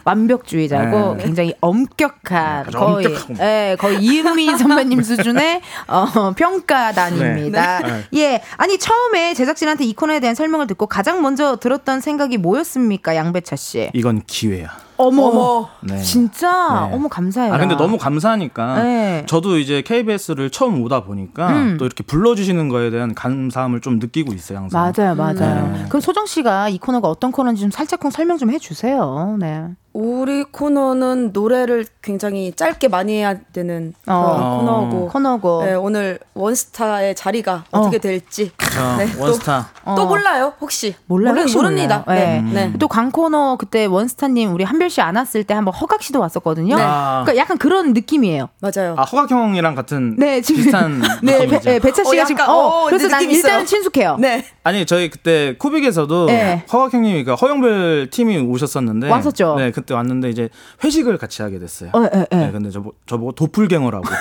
완벽주의자고 네. 굉장히 엄격한 아주 거의 엄격하고. 예, 거의 이은미 선배님 수준의 어, 평가단입니다. 네. 예, 아니 처음에 제작진한테 이 코너에 대한 설명을 듣고 가장 먼저 들었던 생각이 뭐였습니까, 양배차 씨? 이건 기회야. 어머, 어머. 네. 진짜 네. 어머 감사해요. 아 근데 너무 감사하니까 네. 저도 이제 KBS를 처음 오다 보니까 음. 또 이렇게 불러주시는 거에 대한 감사함을 좀 느끼고 있어요 항상. 맞아요, 맞아요. 네. 그럼 소정 씨가 이 코너가 어떤 코너인지 좀 살짝쿵 설명 좀 해주세요. 네. 우리 코너는 노래를 굉장히 짧게 많이 해야 되는 그런 어. 코너고. 코너고. 네, 오늘 원스타의 자리가 어 떻게 될지. 자, 네, 또- 원스타. 또, 몰라요, 혹시. 몰라요. 모르, 혹시 모릅니다. 몰라요. 네. 네. 네. 또 광코너 그때 원스타님 우리 한별 씨 안 왔을 때 한번 허각 씨도 왔었거든요. 네. 그러니까 약간 그런 느낌이에요. 맞아요. 아 허각 형이랑 같은 네, 지금 비슷한 네, 배, 느낌이죠. 네, 배차 씨가 어, 지금 약간, 어, 어, 그래서 난 느낌 일단 있어요. 친숙해요. 네. 아니 저희 그때 쿠빅에서도 네. 허각 형님이 그 허영별 팀이 오셨었는데 왔었죠. 네 그때 왔는데 이제 회식을 같이 하게 됐어요. 어, 예, 예. 네 근데 저보 저보고 도플갱어라고.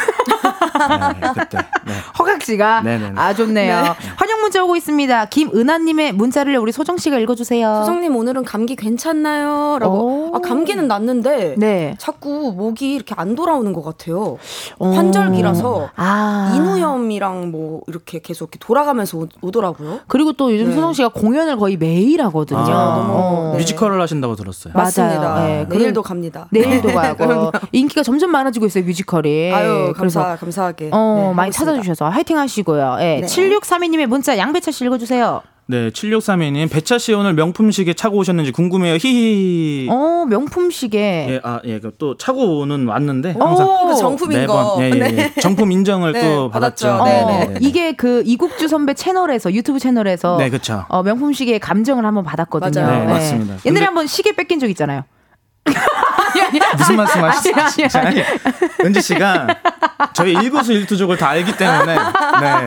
네, 그때. 네. 허각 씨가 네네네. 아 좋네요. 네. 환영 문자 오고 있습니다. 김은하님의 문자를 우리 소정 씨가 읽어주세요. 소정님 오늘은 감기 괜찮나요? 라고. 오. 아, 감기는 났는데. 네. 자꾸 목이 이렇게 안 돌아오는 것 같아요. 어. 환절기라서. 아. 인후염이랑 뭐 이렇게 계속 이렇게 돌아가면서 오- 오더라고요. 그리고 또 요즘 네. 소정 씨가 공연을 거의 매일 하거든요. 아, 어. 네. 뮤지컬을 하신다고 들었어요. 맞아요. 맞습니다. 네, 내일도 갑니다. 내일도 네, 가고. 인기가 점점 많아지고 있어요 뮤지컬이. 아유, 그래서 감사, 감사하게. 어, 네, 많이 있습니다. 찾아주셔서 화이팅 하시고요. 예. 네. 7632님의 문자 양배차 씨 읽어주세요. 네, 7632님 배차 씨 오늘 명품 시계 차고 오셨는지 궁금해요. 히히. 어, 명품 시계. 예, 아, 예, 그또 차고는 왔는데 항상 오, 그 정품인 매번 거. 예, 예, 예. 네. 정품 인정을 네, 또 받았죠. 받았죠. 네, 어, 네. 네. 이게 그 이국주 선배 채널에서 유튜브 채널에서 네, 그쵸. 어, 명품 시계 감정을 한번 받았거든요. 맞아요. 네, 맞습니다. 옛날에 근데- 한번 시계 뺏긴 적 있잖아요. 무슨 말씀 하시죠? 아니, 아니, 아니. 은지 씨가 저희 일거수 일투족을 다 알기 때문에 네,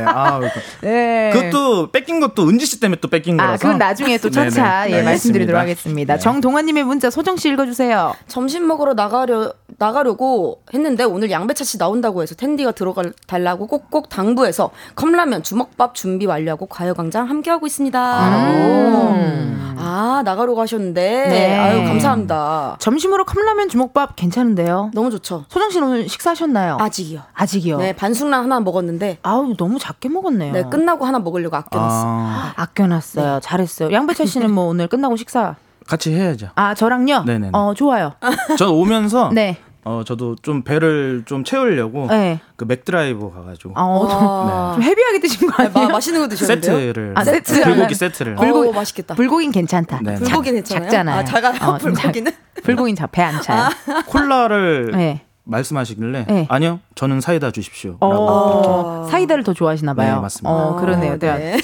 아, 네. 그것도 뺏긴 것도 은지 씨 때문에 또 뺏긴 거라서. 아, 그건 나중에 또 차차 네네, 예, 말씀드리도록. 하겠습니다. 네. 정동환 님의 문자 소정 씨 읽어 주세요. 점심 먹으러 나가려 나가려고 했는데 오늘 양배차 씨 나온다고 해서 텐디가 들어가 달라고 꼭꼭 당부해서 컵라면 주먹밥 준비 완료하고 가요광장 함께 하고 있습니다. 음. 아 나가려고 하셨는데 네. 아유 감사합니다. 점심으로 컵라면 주먹밥 괜찮은데요? 너무 좋죠. 소정 씨는 오늘 식사하셨나요? 아직이요. 아직이요. 네 반숙란 하나 먹었는데 아우 너무 작게 먹었네요. 네 끝나고 하나 먹으려고 아껴놨어요. 아, 아껴놨어요. 잘했어요. 양배차 씨는 뭐 오늘 끝나고 식사? 같이 해야죠. 아 저랑요? 네네네. 어 좋아요. 저 오면서 네. 어 저도 좀 배를 좀 채우려고 네. 그 맥드라이브 가가지고 어, 좀, 아, 좀 heavy하게 드신 거 네, 아니에요? 마, 맛있는 거 드셨는데요? 세트를 아, 세트. 불고기 세트를 불고기 맛있겠다. 불고기는 괜찮다. 네. 불고기는 괜찮아요? 작잖아요. 아, 작아요? 좀 작- 불고기는? 불고기는 배안 차요. 콜라를 네. 말씀하시길래 네. 아니요 저는 사이다 주십시오. 어, 라고 사이다를 더 좋아하시나 봐요. 네, 맞습니다. 어, 그러네요. 아, 내가 네.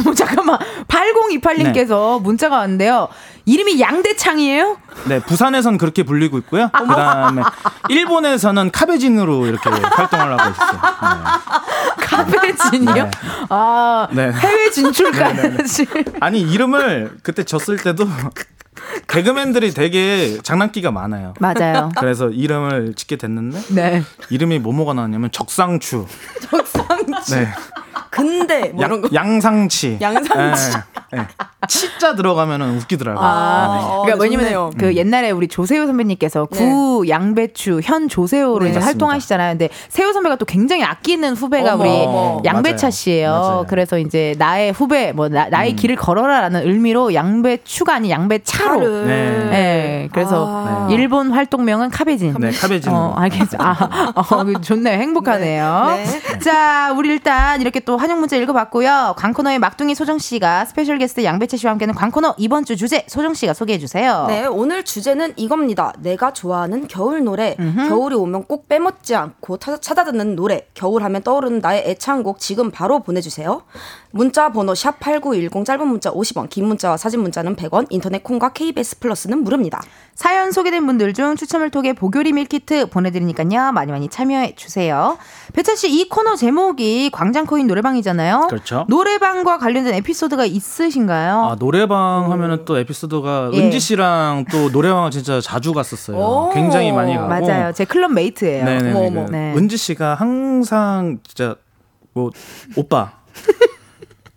어머 잠깐만. 8028님께서 문자가 왔는데요. 이름이 양대창이에요? 네, 부산에선 그렇게 불리고 있고요. 그다음에 일본에서는 카베진으로 이렇게 활동을 하고 있어요. 카페진이요? 네. 아, 네. 해외 진출까지. 네. 아니 이름을 그때 졌을 때도 개그맨들이 되게 장난기가 많아요. 맞아요. 그래서 이름을 짓게 됐는데 네. 이름이 뭐뭐가 나왔냐면 적상추, 적상치. 네, 근데 뭐 이런 거. 양, 양상치, 양상치. 네, 네. 치자 들어가면 웃기더라고요. 아, 그러니까 네, 왜냐면 좋네요. 그 옛날에 우리 조세호 선배님께서 네. 구 양배추 현 조세호로 네. 이제. 활동하시잖아요. 근데 세호 선배가 또 굉장히 아끼는 후배가 어머, 우리 어머. 양배차 맞아요. 씨예요. 맞아요. 그래서 이제 나의 후배 뭐 나, 음. 나의 길을 걸어라라는 의미로 양배추가 아닌 양배차로. 차를. 네. 네. 그래서 아. 일본 활동명은 카베진. 네, 카베진. 어, 알겠어. 아, 어, 그 좋네요. 행복하네요. 네. 자, 우리 일단 이렇게 또 환영 문자 읽어봤고요. 광코노의 막둥이 소정 씨가 스페셜 게스트 양배차 씨와 함께하는 광코노 이번 주 주제 소정 씨가 소개해 주세요. 네, 오늘 주제는 이겁니다. 내가 좋아하는 겨울 노래. 겨울이 오면 꼭 빼먹지 않고 타- 찾아 듣는 노래. 겨울 하면 떠오르는 나의 애창곡 지금 바로 보내주세요. 문자 번호 샵 8910 짧은 문자 50원, 긴 문자와 사진 문자는 100원, 인터넷 콩과 KBS 플러스는 무료입니다. 사연 소개된 분들 중 추첨을 통해 복 요리 밀키트 보내드리니까요. 많이 많이 참여해 주세요. 배차 씨 이 코너 제목이 광장 코인노래방이잖아요. 그렇죠. 노래방과 관련된 에피소드가 있으신가요? 아 노래방 하면은 또 에피소드가 예. 은지 씨랑 또 노래방을 진짜 자주 갔었어요. 오. 굉장히 많이 가고. 맞아요. 제 club mate예요. 네네. 네. 은지 씨가 항상 진짜 뭐 오빠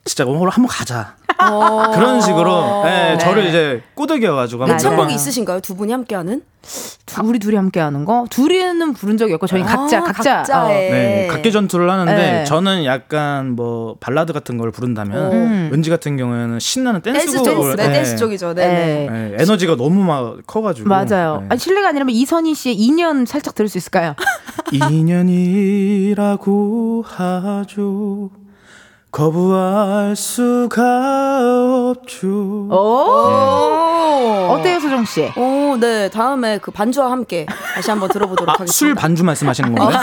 진짜 오늘 한번 가자. 어. 그런 식으로 예, 네. 저를 이제 꼬드겨가지고 한번 애창곡이 한번 있으신가요? 두 분이 함께하는? 우리 둘이 함께 하는 거? 둘이는 부른 적이 없고 저희 각자 아, 각자 각자의. 어. 네, 각개 전투를 하는데 네. 저는 약간 뭐 발라드 같은 걸 부른다면 음. 은지 같은 경우에는 신나는 댄스 쪽, 댄스곡을 네, 예, 댄스 쪽이죠. 네, 네. 네. 예, 에너지가 너무 막 커가지고 맞아요. 예. 아니, 실례가 아니라면 이선희 씨의 인연 살짝 들을 수 있을까요? 인연이라고 하죠. 거부할 수가 없죠. 오. 어때요, 소정 씨? 오, 네. 다음에 그 반주와 함께 다시 한번 들어보도록 아, 하겠습니다. 술 반주 말씀하시는 건가요?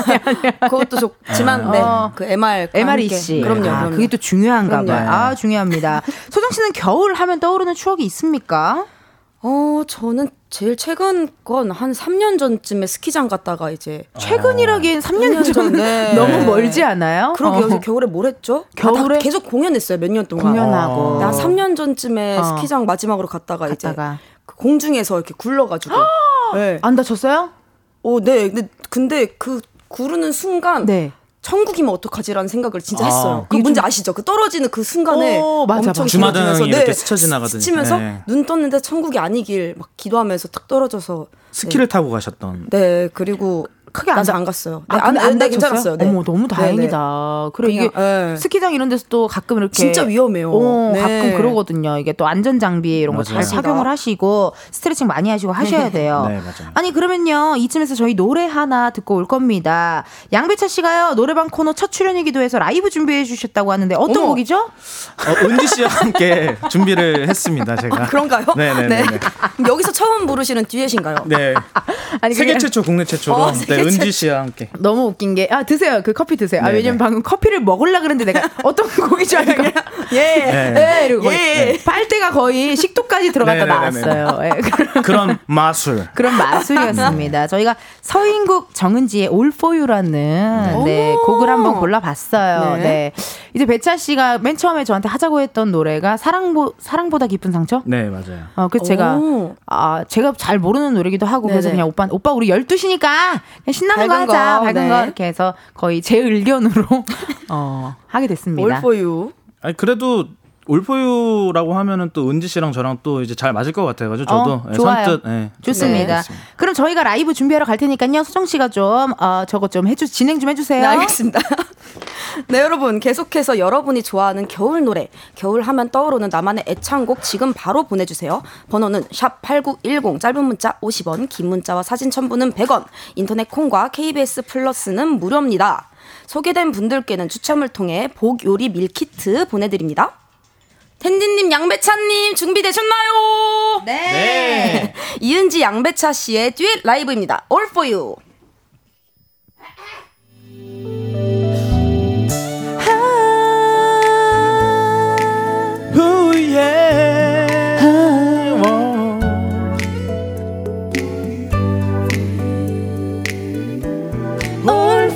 그것도 좋지만, 네. 어. 그 MR. 함께. 씨. 그럼요, 아, 그럼요. 그게 또 중요한가. 봐요. 아, 중요합니다. 소정 씨는 겨울 하면 떠오르는 추억이 있습니까? 어, 저는 제일 최근 건 한 3년 전쯤에 스키장 갔다가 이제 최근이라기엔 3년 3년 전 전, 네. 너무 멀지 않아요? 그러게요. 어. 겨울에 뭘 했죠? 겨울에? 아, 나 계속 공연했어요. 몇 년 동안. 공연하고. 네, 한 3년 전쯤에 어. 스키장 마지막으로 갔다가, 이제 갔다가. 그 공중에서 이렇게 굴러가지고. 네. 안 다쳤어요? 어, 네. 근데, 근데 그 구르는 순간 네. 천국이면 어떡하지라는 생각을 진짜 아. 했어요. 그 뭔지 좀- 아시죠? 그 떨어지는 그 순간에 어, 맞아, 엄청 길어지면서, 이렇게 스쳐 지나가듯이. 스치면서 네. 눈 떴는데 천국이 아니길 막 기도하면서 탁 떨어져서 스키를 타고 가셨던. 네 그리고 크게 안 안 갔어요. 아, 네, 안 네, 다쳤어요? 괜찮았어요. 네. 어머, 너무 네, 다행이다. 그래, 그냥, 이게 네. 스키장 이런 데서 또 가끔 이렇게. 진짜 위험해요. 어, 네. 가끔 그러거든요. 이게 또 안전 장비 이런 거 잘. 착용을 하시고 스트레칭 많이 하시고 하셔야 돼요. 네, 맞아요. 아니, 그러면요. 이쯤에서 저희 노래 하나 듣고 올 겁니다. 양배차 씨가요, 노래방 코너 첫 출연이기도 해서 라이브 준비해 주셨다고 하는데 어떤 어머. 곡이죠? 어, 은지 씨와 함께 준비를 했습니다. 제가. 아, 그런가요? 네네네. 네. 여기서 처음 부르시는 듀엣인가요? 네. 아니, 세계 그게 최초 국내 최초로 어, 네, 세계 은지 최초. 씨와 함께. 너무 웃긴 게, 아, 드세요. 그 커피 드세요. 아, 네네. 왜냐면 방금 커피를 먹으려 그랬는데 내가 어떤 곡이지 하니까. 예, 네. 예, 이러고 거의 예. 빨대가 거의 식도까지 들어갔다. 나왔어요. 예, 그런- 그런 마술. 그런 마술이었습니다. 저희가 서인국 정은지의 All For You라는 네, 오. 곡을 한번 골라봤어요. 네. 네. 이제 배차 씨가 맨 처음에 저한테 하자고 했던 노래가 사랑보, 사랑보다 깊은 상처? 네, 맞아요. 어, 그래서 제가, 오. 아, 제가 잘 모르는 노래기도 하고, 그래서 네네. 그냥 오빠, 오빠 우리 12시니까 그냥 신나는 거 밝은 하자. 거, 밝은 네. 거. 이렇게 해서 거의 제 의견으로, 어, 하게 됐습니다. All for you. 아니 그래도 올포유라고 하면은 또 은지 씨랑 저랑 또 이제 잘 맞을 것 같아가지고 저도 어, 예, 좋아요. 선뜻 예, 좋습니다. 네, 그럼 저희가 라이브 준비하러 갈 테니까요. 수정 씨가 좀 어, 저거 좀 해주 진행 좀 해주세요. 네, 알겠습니다. 네, 여러분. 계속해서 여러분이 좋아하는 겨울 노래, 겨울 하면 떠오르는 나만의 애창곡 지금 바로 보내주세요. 번호는 샵 8910, 짧은 문자 50원, 긴 문자와 사진 첨부는 100원, 인터넷 콩과 KBS 플러스는 무료입니다. 소개된 분들께는 추첨을 통해 복 요리 밀키트 보내드립니다. 은디님, 양배차님 준비되셨나요? 네. 이은지 양배차 씨의 듀엣 라이브입니다. All for you.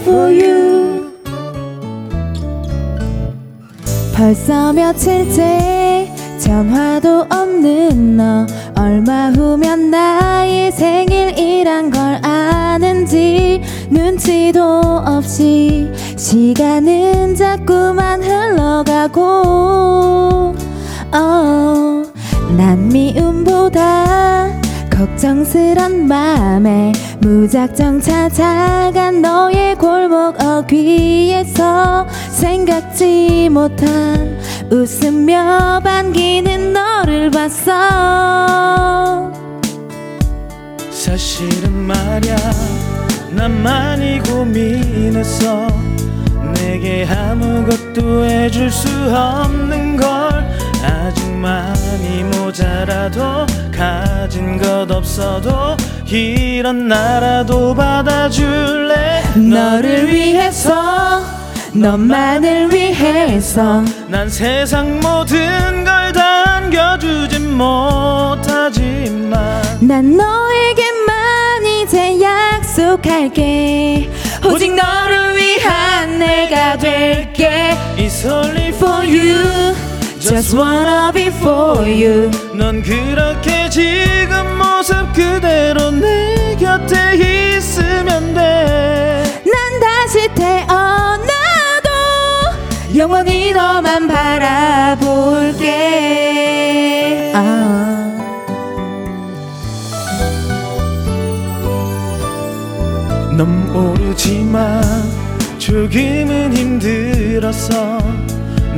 For you 벌써 며칠째 전화도 없는 너. 얼마 후면 나의 생일이란 걸 아는지 눈치도 없이 시간은 자꾸만 흘러가고. oh, 난 미움보다 걱정스런 맘에 무작정 찾아간 너의 골목 어귀에서 생각지 못한 웃으며 반기는 너를 봤어. 사실은 말야 난 많이 고민했어. 내게 아무것도 해줄 수 없는 걸 많이 모자라도 가진 것 없어도 이런 나라도 받아줄래? 너를 위해서 너만을 위해서. 난 세상 모든 걸 다 안겨주진 못하지만 난 너에게만 이제 약속할게. 오직 너를 위한 내가 될게. It's only For you Just wanna be for you. 넌 그렇게 지금 모습 그대로 내 곁에 있으면 돼난 다시 태어나도 영원히 너만 바라볼게. 아. 넌 모르지만 조금은 힘들었어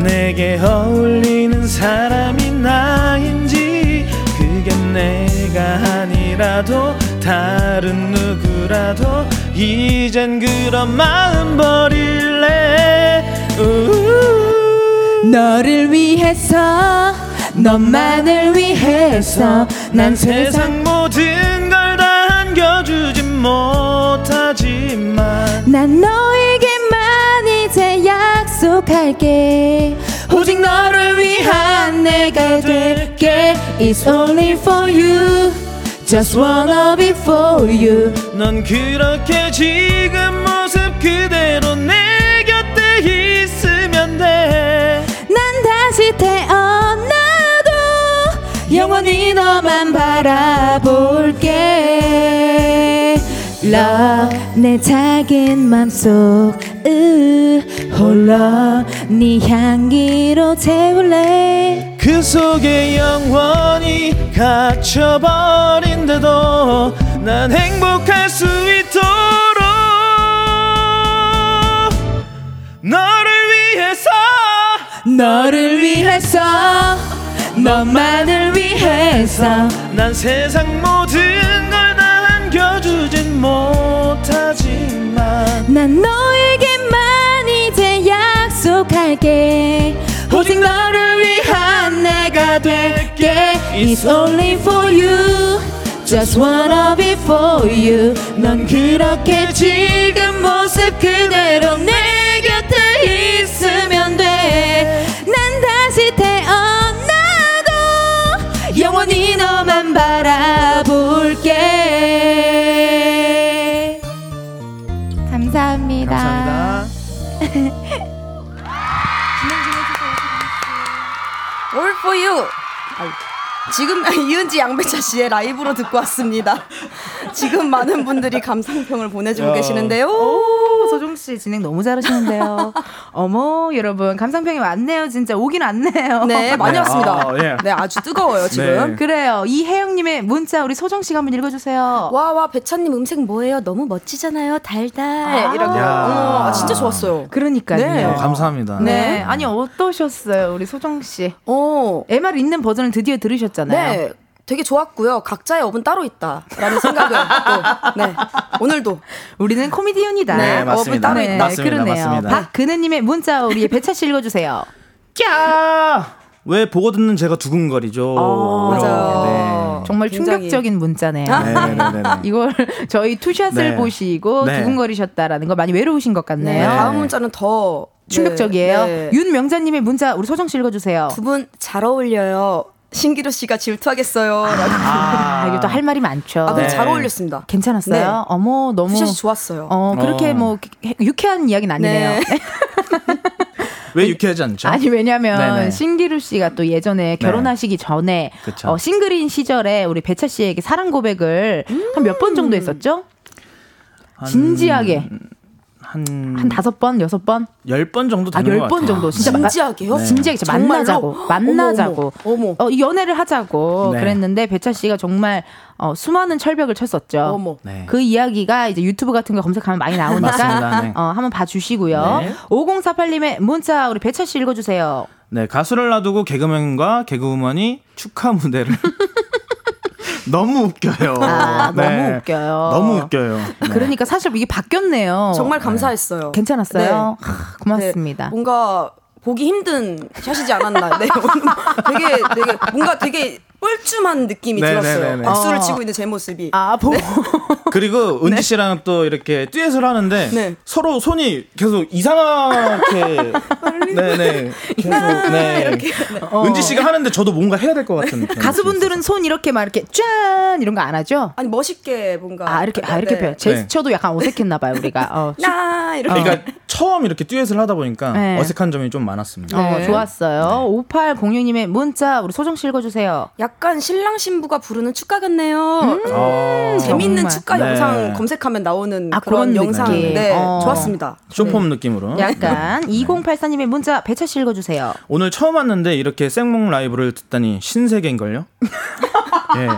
내게 어울리는 사람이 나인지 그게 내가 아니라도 다른 누구라도 이젠 그런 마음 버릴래 우우. 너를 위해서 너만을 위해서 난 세상 모든 걸 다 안겨주진 못하지만 난 너에 이제 약속할게. 오직 너를 위한 내가 될게. It's only for you. Just wanna be for you. 넌 그렇게 지금 모습 그대로 내 곁에 있으면 돼. 난 다시 태어나도 영원히 너만 바라볼게. Love 내 작은 맘속 으 홀로 네 향기로 채울래. 그 속에 영원히 갇혀버린데도 난 행복할 수 있도록 너를 위해서. 너를 위해서 너만을 위해서. 난 세상 모든 걸 다 안겨주진 못하지만 난 이제 약속할게. 오직 너를 위한 내가 될게. It's only for you. Just wanna be for you. 넌 그렇게 지금 모습 그대로 내 곁에 있으면 돼난 다시 태어나도 영원히 너만 바라볼게. 감사합니다. 감사합니다 for you. 지금 이은지 양배차 씨의 라이브로 듣고 왔습니다. 지금 많은 분들이 감상평을 보내주고 야. 계시는데요. 오, 소정 씨 진행 너무 잘하시는데요. 어머, 여러분 감상평이 왔네요. 진짜 오긴 왔네요. 네, 많이 네, 왔습니다. 아, 예. 네, 아주 뜨거워요 지금. 네. 그래요. 이혜영님의 문자 우리 소정 씨가 한번 읽어주세요. 와, 와, 배차님 음색 뭐예요? 너무 멋지잖아요. 달달. 이렇게. 야. 어머, 아, 진짜 좋았어요. 그러니까요. 네. 어, 감사합니다 네. 아니 어떠셨어요, 우리 소정 씨? 어, MR 있는 버전을 드디어 들으셨잖아요. 네. 되게 좋았고요. 각자의 업은 따로 있다라는 생각을 또, 네. 오늘도 우리는 코미디언이다. 네, 네, 맞습니다. 업을 따로 네, 있다. 맞습니다. 그러네요. 맞습니다. 박근혜님의 문자 우리 배차 씨 읽어주세요. 야! 왜 보고 듣는 제가 두근거리죠 아, 맞아요. 정말 굉장히. 충격적인 문자네요. 네. 네네네 이걸 저희 투샷을 네. 보시고 네. 두근거리셨다라는 거 많이 외로우신 것 네. 같네요. 다음 문자는 더 충격적이에요. 네, 네. 윤명자님의 문자 우리 소정 씨 읽어주세요. 두 분 잘 어울려요. 신기루 씨가 질투하겠어요. 라고. 아, 이게 또 할 말이 많죠. 아, 근데 네. 잘 어울렸습니다. 괜찮았어요? 네. 어머 너무 투샷이 좋았어요. 어 그렇게 어. 뭐 유쾌한 이야기는 아니네요. 네. 왜 유쾌하지 않죠? 아니 왜냐면 네네. 신기루 씨가 또 예전에 결혼하시기 전에 그쵸. 어, 싱글인 시절에 우리 배차 씨에게 사랑 고백을 한몇 번 정도 했었죠? 한- 진지하게 한, 한 다섯 번 여섯 번 열 번 정도 아, 되는 열것번 같아요. 정도. 진짜 마- 진지하게요? 진지하게 진짜 정말로? 만나자고 만나자고 어머, 어머. 어, 이 연애를 하자고 네. 그랬는데 배차 씨가 정말 어, 수많은 철벽을 쳤었죠. 어머. 네. 그 이야기가 이제 유튜브 같은 거 검색하면 많이 나오니까 맞습니다. 네. 어, 한번 봐주시고요. 네. 5048님의 문자 우리 배차 씨 읽어주세요. 네, 가수를 놔두고 개그맨과 개그우먼이 축하 무대를 너무 웃겨요. 아, 네. 너무 웃겨요. 너무 웃겨요. 네. 그러니까 사실 이게 바뀌었네요. 정말 감사했어요. 괜찮았어요. 네. 하, 고맙습니다. 네, 뭔가 보기 힘든 샷이지 않았나. 네. 되게 되게 뭔가 되게 뻘쭘한 느낌이 네, 들었어요. 네, 네, 네. 박수를 어. 치고 있는 제 모습이. 아, 보고. 그리고 은지 씨랑 또 이렇게 듀엣을 하는데 네. 서로 손이 계속 이상하게 네네 계속 네 은지 씨가 하는데 저도 뭔가 해야 될 것 같은 느낌. 가수분들은 손 이렇게 막 이렇게 짠 이런 거 안 하죠? 아니 멋있게 뭔가 아 이렇게 아 이렇게 네. 펴요. 제스처도 약간 어색했나 봐요 우리가. 어, 나아 이렇게. 그러니까 처음 이렇게 듀엣을 하다 보니까 네. 어색한 점이 좀 많았습니다. 어, 네. 좋았어요. 5806님의 문자 우리 소정 씨 읽어주세요. 약간 신랑 신부가 부르는 축가 같네요. 아, 재밌는 정말. 축가 네. 영상 검색하면 나오는 아, 그런 그런 영상. 네, 어. 좋았습니다. 쇼폼 느낌으로. 약간 2084님의 문자 배차 씨 읽어주세요. 오늘 처음 왔는데 이렇게 생목 라이브를 듣다니 신세계인걸요? 예.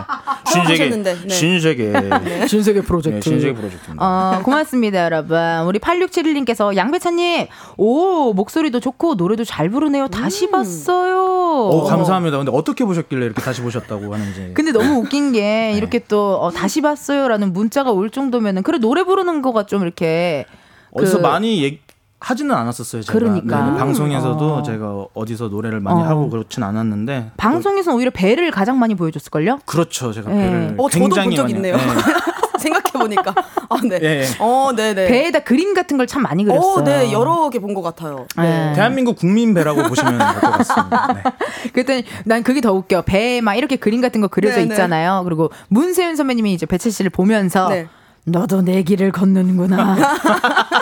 하셨는데, 네. 신세계. 신세계 네, 신세계 프로젝트입니다. 어, 고맙습니다, 여러분. 우리 8671님께서 양배차님, 오, 목소리도 좋고 노래도 잘 부르네요. 다시 봤어요. 오, 감사합니다. 근데 어떻게 보셨길래 이렇게 다시 보셨다고 하는지. 근데 너무 웃긴 네. 게 이렇게 또 어, 다시 봤어요라는 문자가 올 정도면은 그래 노래 부르는 거가 좀 이렇게 어디서 그- 많이 얘기, 하지는 않았었어요. 제가. 그러니까. 네, 방송에서도 어. 제가 어디서 노래를 많이 어. 하고 그렇진 않았는데. 방송에서는 오히려 배를 가장 많이 보여줬을걸요? 그렇죠. 제가 네. 배를 어, 저도 굉장히 본적 많이- 있네요. 네. 생각해 보니까. 아, 네. 예, 예. 어, 네, 네. 배에다 그림 같은 걸 참 많이 그렸어요. 어, 네, 여러 개 본 것 같아요. 네. 대한민국 국민 배라고 보시면 될 것 같습니다. 네. 그랬더니 난 그게 더 웃겨. 배에 막 이렇게 그림 같은 거 그려져 네, 네. 있잖아요. 그리고 문세윤 선배님이 이제 배채 씨를 보면서 네. 너도 내 길을 걷는구나.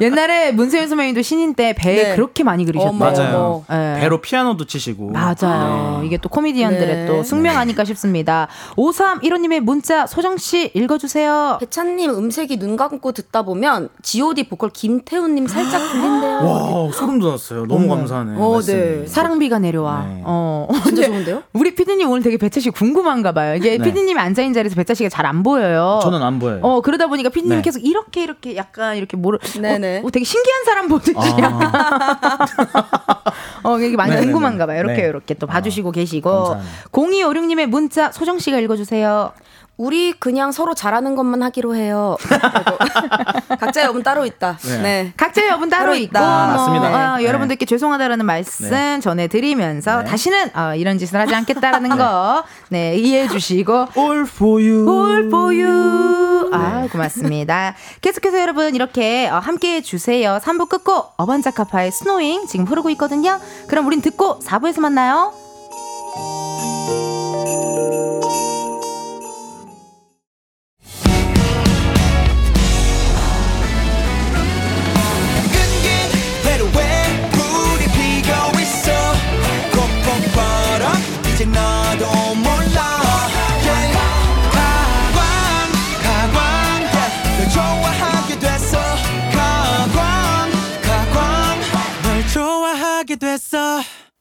옛날에 문세윤 선배님도 신인 때 배에 네. 그렇게 많이 그리셨대요. 맞아요. 네. 배로 피아노도 치시고. 맞아요. 이게 또 코미디언들의 네. 또 숙명 아닐까 싶습니다. 5315님의 문자 소정씨 읽어주세요. 배찬님 음색이 눈 감고 듣다 보면 G.O.D 보컬 김태훈님 살짝 들린대요. 와, 소름 돋았어요. 너무 감사하네요. 어, 말씀이. 네. 사랑비가 내려와. 네. 어. 진짜 좋은데요? 우리 피디님 오늘 되게 배차 씨 궁금한가 봐요. 이게 네. 피디님이 앉아있는 자리에서 배차 씨가 잘 안 보여요. 저는 안 보여요. 어 그러다 보니까 피디님이 네. 계속 이렇게 이렇게 약간 이렇게 뭐를 네네. 어, 어, 되게 신기한 사람 보듯이 아, 어 이게 많이 네네네. 궁금한가 봐요. 이렇게 네. 이렇게 또 봐주시고 계시고 감사합니다. 0256님의 문자 소정 씨가 읽어주세요. 우리 그냥 서로 잘하는 것만 하기로 해요. 각자의 여분 따로 있다. 네. 네. 각자의 여분 따로 따로 있고 있다. 뭐, 맞습니다. 어, 네. 여러분들께 죄송하다라는 말씀 네. 전해드리면서 네. 다시는 어, 이런 짓을 하지 않겠다라는 거 네, 이해해 주시고 All for you. All for you. 아, 고맙습니다. 계속해서 여러분 이렇게 어, 함께 해 주세요. 3부 끝곡 어반자카파의 스노잉 지금 흐르고 있거든요. 그럼 우린 듣고 4부에서 만나요.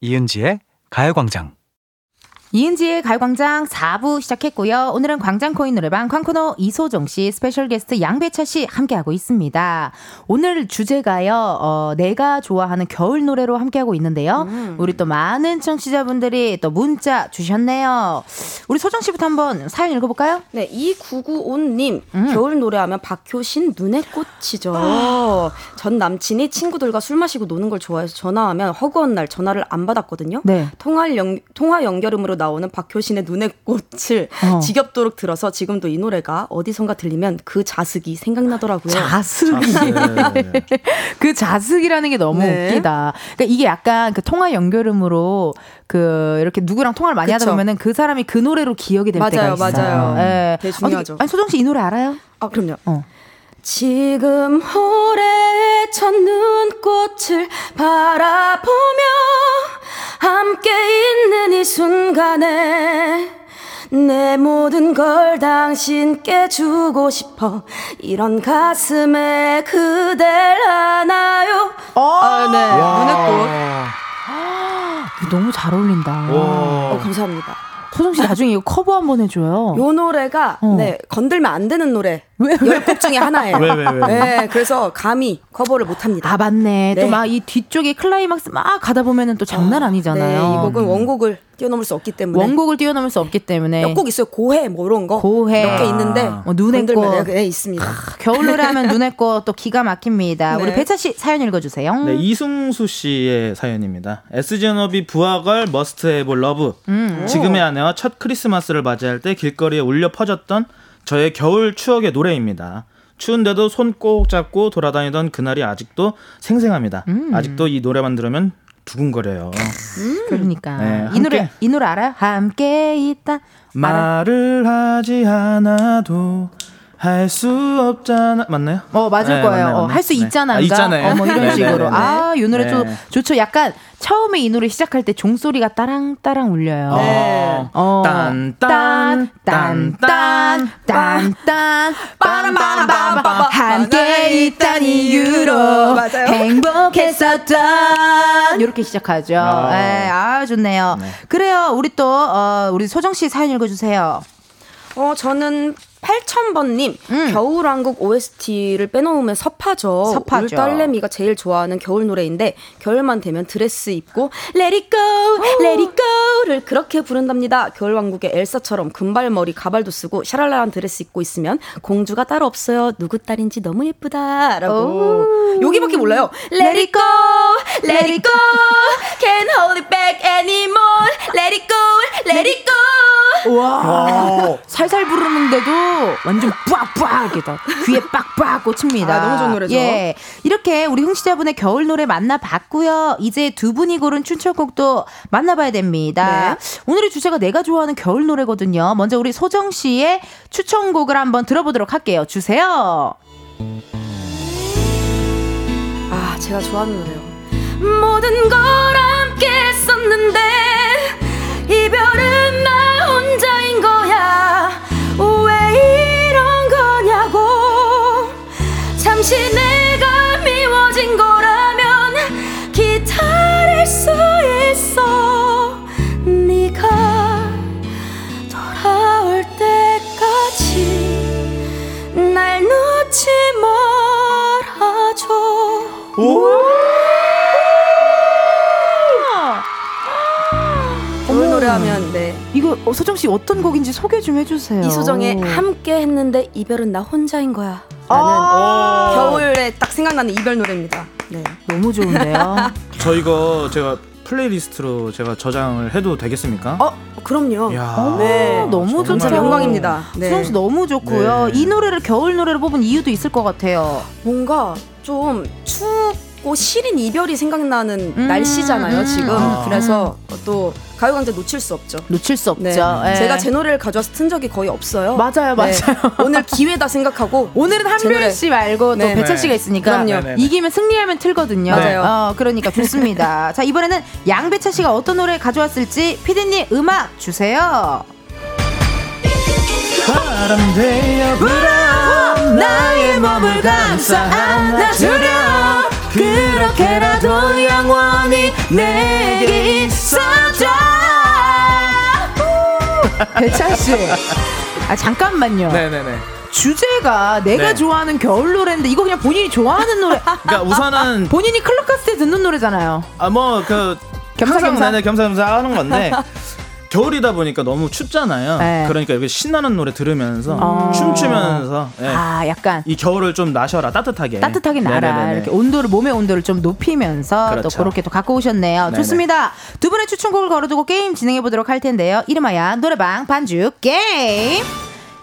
이은지의 가요광장. 이은지의 가요광장 4부 시작했고요. 오늘은 광장 코인노래방 광코너 이소정 씨, special 게스트 양배차 씨 함께하고 있습니다. 오늘 주제가요, 어, 내가 좋아하는 겨울 노래로 함께하고 있는데요. 우리 또 많은 청취자분들이 또 문자 주셨네요. 우리 소정 씨부터 한번 사연 읽어볼까요? 네, 2995님, 음. 겨울 노래하면 박효신 눈의 꽃이죠. 전 남친이 친구들과 술 마시고 노는 걸 좋아해서 전화하면 허구한 날 전화를 안 받았거든요. 네. 통화, 연, 통화 연결음으로 나오는 박효신의 눈의 꽃을 어. 지겹도록 들어서 지금도 이 노래가 어디선가 들리면 그 자식이 생각나더라고요. 자식. 네. 그 자숙이라는 게 너무 네. 웃기다. 그러니까 이게 약간 그 통화 연결음으로 그 이렇게 누구랑 통화를 많이 하다 그쵸. 보면은 그 사람이 그 노래로 기억이 될 맞아요, 때가 있어요. 맞아요. 예. 되게 중요하죠. 아니, 아니 소정 씨 이 노래 알아요? 아, 그럼요. 어. 지금 올해의 첫 눈꽃을 바라보며 함께 있는 이 순간에 내 모든 걸 당신께 주고 싶어 이런 가슴에 그댈 안아요 아, 네. 눈의 이거 너무 잘 어울린다. 꽃 어, 감사합니다 소정 씨 나중에 이거 커버 한번 해줘요. 요 노래가 어. 네 건들면 안 되는 노래? 열곡 중에 하나예요 왜, 왜, 왜? 네, 그래서 감히 커버를 못 합니다 아 맞네. 네. 또 막 이 뒤쪽에 클라이막스 막 가다 보면은 또 장난 아니잖아요. 네, 이 곡은 원곡을 뛰어넘을 수 없기 때문에 원곡을 뛰어넘을 수 없기 때문에 몇 곡 있어요. 고해 뭐 이런 거. 고해. 몇 개 있는데 아. 뭐 눈의 꽃. 네, 있습니다. 겨울 노래 하면 눈의 꽃 또 기가 막힙니다. 네. 우리 배차 씨 사연 읽어주세요. 네, 이승수 씨의 사연입니다. SG워너비 브아걸 Must Have Love. 지금의 아내와 첫 크리스마스를 맞이할 때 길거리에 울려 퍼졌던 저의 겨울 추억의 노래입니다. 추운데도 손 꼭 잡고 돌아다니던 그날이 아직도 생생합니다. 아직도 이 노래만 들으면 두근거려요. 그러니까 네, 이 노래. 이 노래 알아요? 함께 있다. 알아? 말을 하지 않아도 할 수 없잖아 맞나요? 어 맞을 네, 거예요. 어, 맞네. 할수 네. 있잖아. 아, 있잖아요. 어, 뭐 이런 네, 식으로. 네, 네, 네. 아, 이 노래 또 네. 좋죠. 약간 처음에 이 노래 시작할 때 종소리가 따랑따랑 울려요. 네. 어. 딴, 딴, 딴, 딴, 딴, 빠라바라바바 함께 있던 이유로 맞아요. 행복했었던 이렇게 시작하죠. 아. 네, 아 좋네요. 네. 그래요. 우리 또 어, 우리 소정 씨 사연 읽어주세요. 어, 저는 8000번님, 음. 겨울왕국 OST를 빼놓으면 섭하죠. 섭하죠. 우리 딸내미가 제일 좋아하는 겨울 노래인데, 겨울만 되면 드레스 입고, Let it go, let it go를 그렇게 부른답니다. 겨울왕국의 엘사처럼 금발머리 가발도 쓰고, 샤랄라한 드레스 입고 있으면, 공주가 따로 없어요. 누구 딸인지 너무 예쁘다. 라고. 여기밖에 몰라요. Let it go, let it go, can't hold it back anymore. Let it go, let it go. 와 살살 부르는데도 완전 빡빡 이렇게 다 귀에 빡빡 꽂힙니다. 아, 너무 좋은 노래죠. 예, 이렇게 우리 흥취자분의 겨울 노래 만나봤고요. 이제 두 분이 고른 추천곡도 만나봐야 됩니다. 네. 오늘의 주제가 내가 좋아하는 겨울 노래거든요. 먼저 우리 소정 씨의 추천곡을 한번 들어보도록 할게요. 주세요. 아, 제가 좋아하는 노래요. 모든 걸 함께 했었는데 어, 소정 씨 어떤 곡인지 소개 좀 해주세요. 이소정의 함께 했는데 이별은 나 혼자인 거야. 라는 아. 겨울에 딱 생각나는 이별 노래입니다. 네. 너무 좋은데요. 저 이거 제가 플레이리스트로 제가 저장을 해도 되겠습니까? 어, 그럼요. 야. 네. 너무 좋죠. 영광입니다. 네. 소정 씨 너무 좋고요. 네. 이 노래를 겨울 노래로 뽑은 이유도 있을 것 같아요. 뭔가 좀 춥고 시린 이별이 생각나는 음, 날씨잖아요, 음. 지금. 아. 그래서 또 가요광장 놓칠 수 없죠. 놓칠 수 없죠. 네. 예. 제가 제 노래를 가져와서 튼 적이 거의 없어요. 맞아요, 네. 맞아요. 오늘 기회다 생각하고 오늘은. 한별 씨 말고 또 네. 배철 네. 씨가 있으니까 그럼요. 네네네. 이기면 승리하면 틀거든요. 맞아요. 어, 그러니까 좋습니다. 자 이번에는 양배철 씨가 어떤 노래 가져왔을지 피디님 음악 주세요. 바람 되어 불어 나의 몸을 감싸 안아주려 그렇게라도 영원히 내게 있어줘. 배철 씨. 아 잠깐만요. 네네네. 주제가 내가 네. 좋아하는 겨울 노래인데 이거 그냥 본인이 좋아하는 노래. 그러니까 우선은 본인이 클럽 갔을 때 듣는 노래잖아요. 아 뭐 그 겸사겸사? 겸사겸사 하는 건데 겨울이다 보니까 너무 춥잖아요. 네. 그러니까 이렇게 신나는 노래 들으면서 아. 춤추면서 예. 아, 약간 이 겨울을 좀 나셔라 따뜻하게 따뜻하게 날아 네네네네. 이렇게 온도를 몸의 온도를 좀 높이면서 또 그렇죠. 그렇게 또 갖고 오셨네요. 네네. 좋습니다. 두 분의 추천곡을 걸어두고 게임 진행해 보도록 할 텐데요. 이름하여 노래방 반주 게임.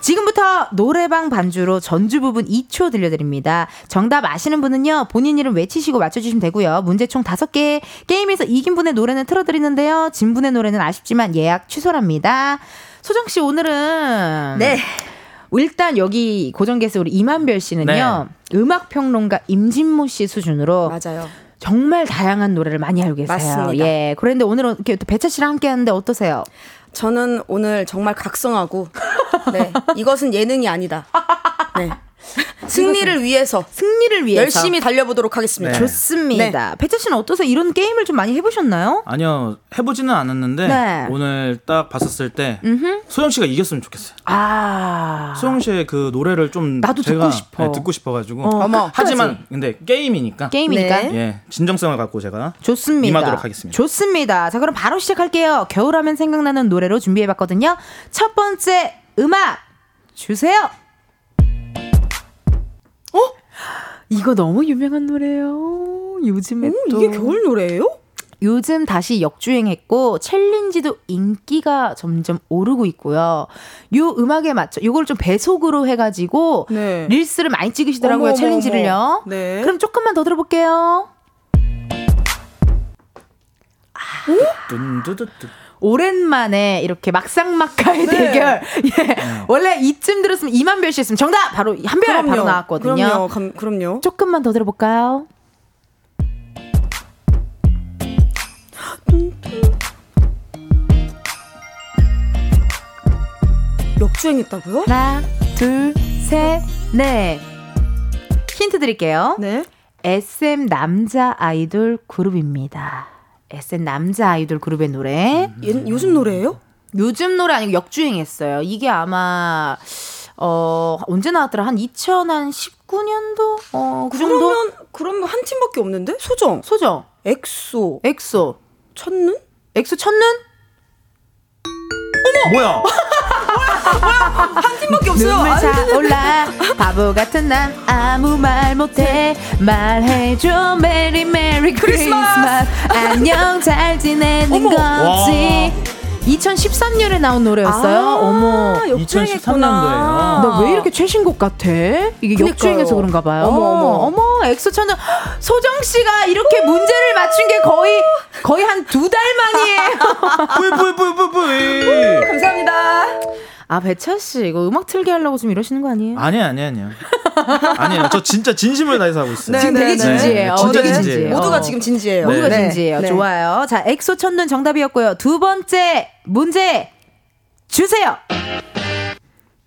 지금부터 노래방 반주로 전주 부분 2초 들려드립니다. 정답 아시는 분은요, 본인 이름 외치시고 맞춰주시면 되고요. 문제 총 5개. 게임에서 이긴 분의 노래는 틀어드리는데요. 진 분의 노래는 아쉽지만 예약 취소랍니다. 소정씨, 오늘은. 네. 일단 여기 고정 게스트 우리 이만별 씨는요 음악 평론가 임진모 씨 수준으로 맞아요. 정말 다양한 노래를 많이 알고 계세요. 맞습니다. 예. 그런데 오늘은 이렇게 또 배차 씨랑 함께 하는데 어떠세요? 저는 오늘 정말 각성하고 네 이것은 예능이 아니다. 네 승리를 위해서 승리를 위해서 열심히 달려보도록 하겠습니다. 네. 좋습니다. 배차 씨는 어떠세요? 이런 게임을 좀 많이 해보셨나요? 아니요 해보지는 않았는데 네. 오늘 딱 봤었을 때 소영 씨가 이겼으면 좋겠어요. 아. 소영 씨의 그 노래를 좀 나도 제가 듣고 싶어. 네, 듣고 싶어가지고 어, 어머, 하지만 근데 게임이니까 게임이니까. 네. 예 진정성을 갖고 제가 좋습니다. 임하도록 하겠습니다. 좋습니다. 자, 그럼 바로 시작할게요. 겨울하면 생각나는 노래로 준비해봤거든요. 첫 번째 음악 주세요. 어? 이거 너무 유명한 노래예요. 요즘에 오, 또 이게 겨울 노래예요? 요즘 다시 역주행했고 챌린지도 인기가 점점 오르고 있고요. 요 음악에 맞춰 요걸 좀 배속으로 해가지고 네. 릴스를 많이 찍으시더라고요 어머, 어머, 챌린지를요. 어머. 네. 그럼 조금만 더 들어볼게요. 뚠두두뚜. 오랜만에 이렇게 막상막하의 네. 대결. 예. 원래 이쯤 들었으면 이만별 씨 했으면 정답 바로 한별 바로 나왔거든요. 그럼요. 감- 그럼요. 조금만 더 들어볼까요? 역주행했다고요? 하나, 둘, 셋, 넷. 힌트 드릴게요. 네. SM 남자 아이돌 그룹입니다. SM 남자 아이돌 그룹의 노래. 얘, 요즘 노래예요? 요즘 노래 아니고 역주행했어요. 이게 아마 어 언제 나왔더라? 한 2019년도 어 그 정도. 그러면 그러면 한 팀밖에 없는데? 소정, 소정, 엑소, 엑소, 첫눈? 엑소 첫눈? 뭐야? 한 팀밖에 없어요. 눈물 차올라. 바보 같은 난 아무 말 못해. 말해줘. Merry Merry Christmas. 안녕. 잘 지내는 어머. 거지 2013년에 나온 노래였어요 아, 어머 2013 년도예요. 너 왜 이렇게 최신곡 같아? 이게 그니까요. 역주행해서 그런가 봐요. 어머, 어머. 어머, 엑소 첫눈 소정 씨가 이렇게 문제를 맞춘 게 거의 거의 한 두 달 만이에요. 뿌이 뿌이 뿌이 뿌이. 감사합니다. 아 배차 씨 이거 음악 틀게 하려고 지금 이러시는 거 아니에요? 아니에요, 아니에요, 아니에요. 아니에요. 저 진짜 진심을 다해서 하고 있어요. 네, 지금 네, 되게 네. 진지해요. 진짜 되게 진지해요. 모두가 어. 지금 진지해요. 모두가 네. 진지해요. 네. 좋아요. 자, 엑소 첫눈 정답이었고요. 두 번째 문제 주세요.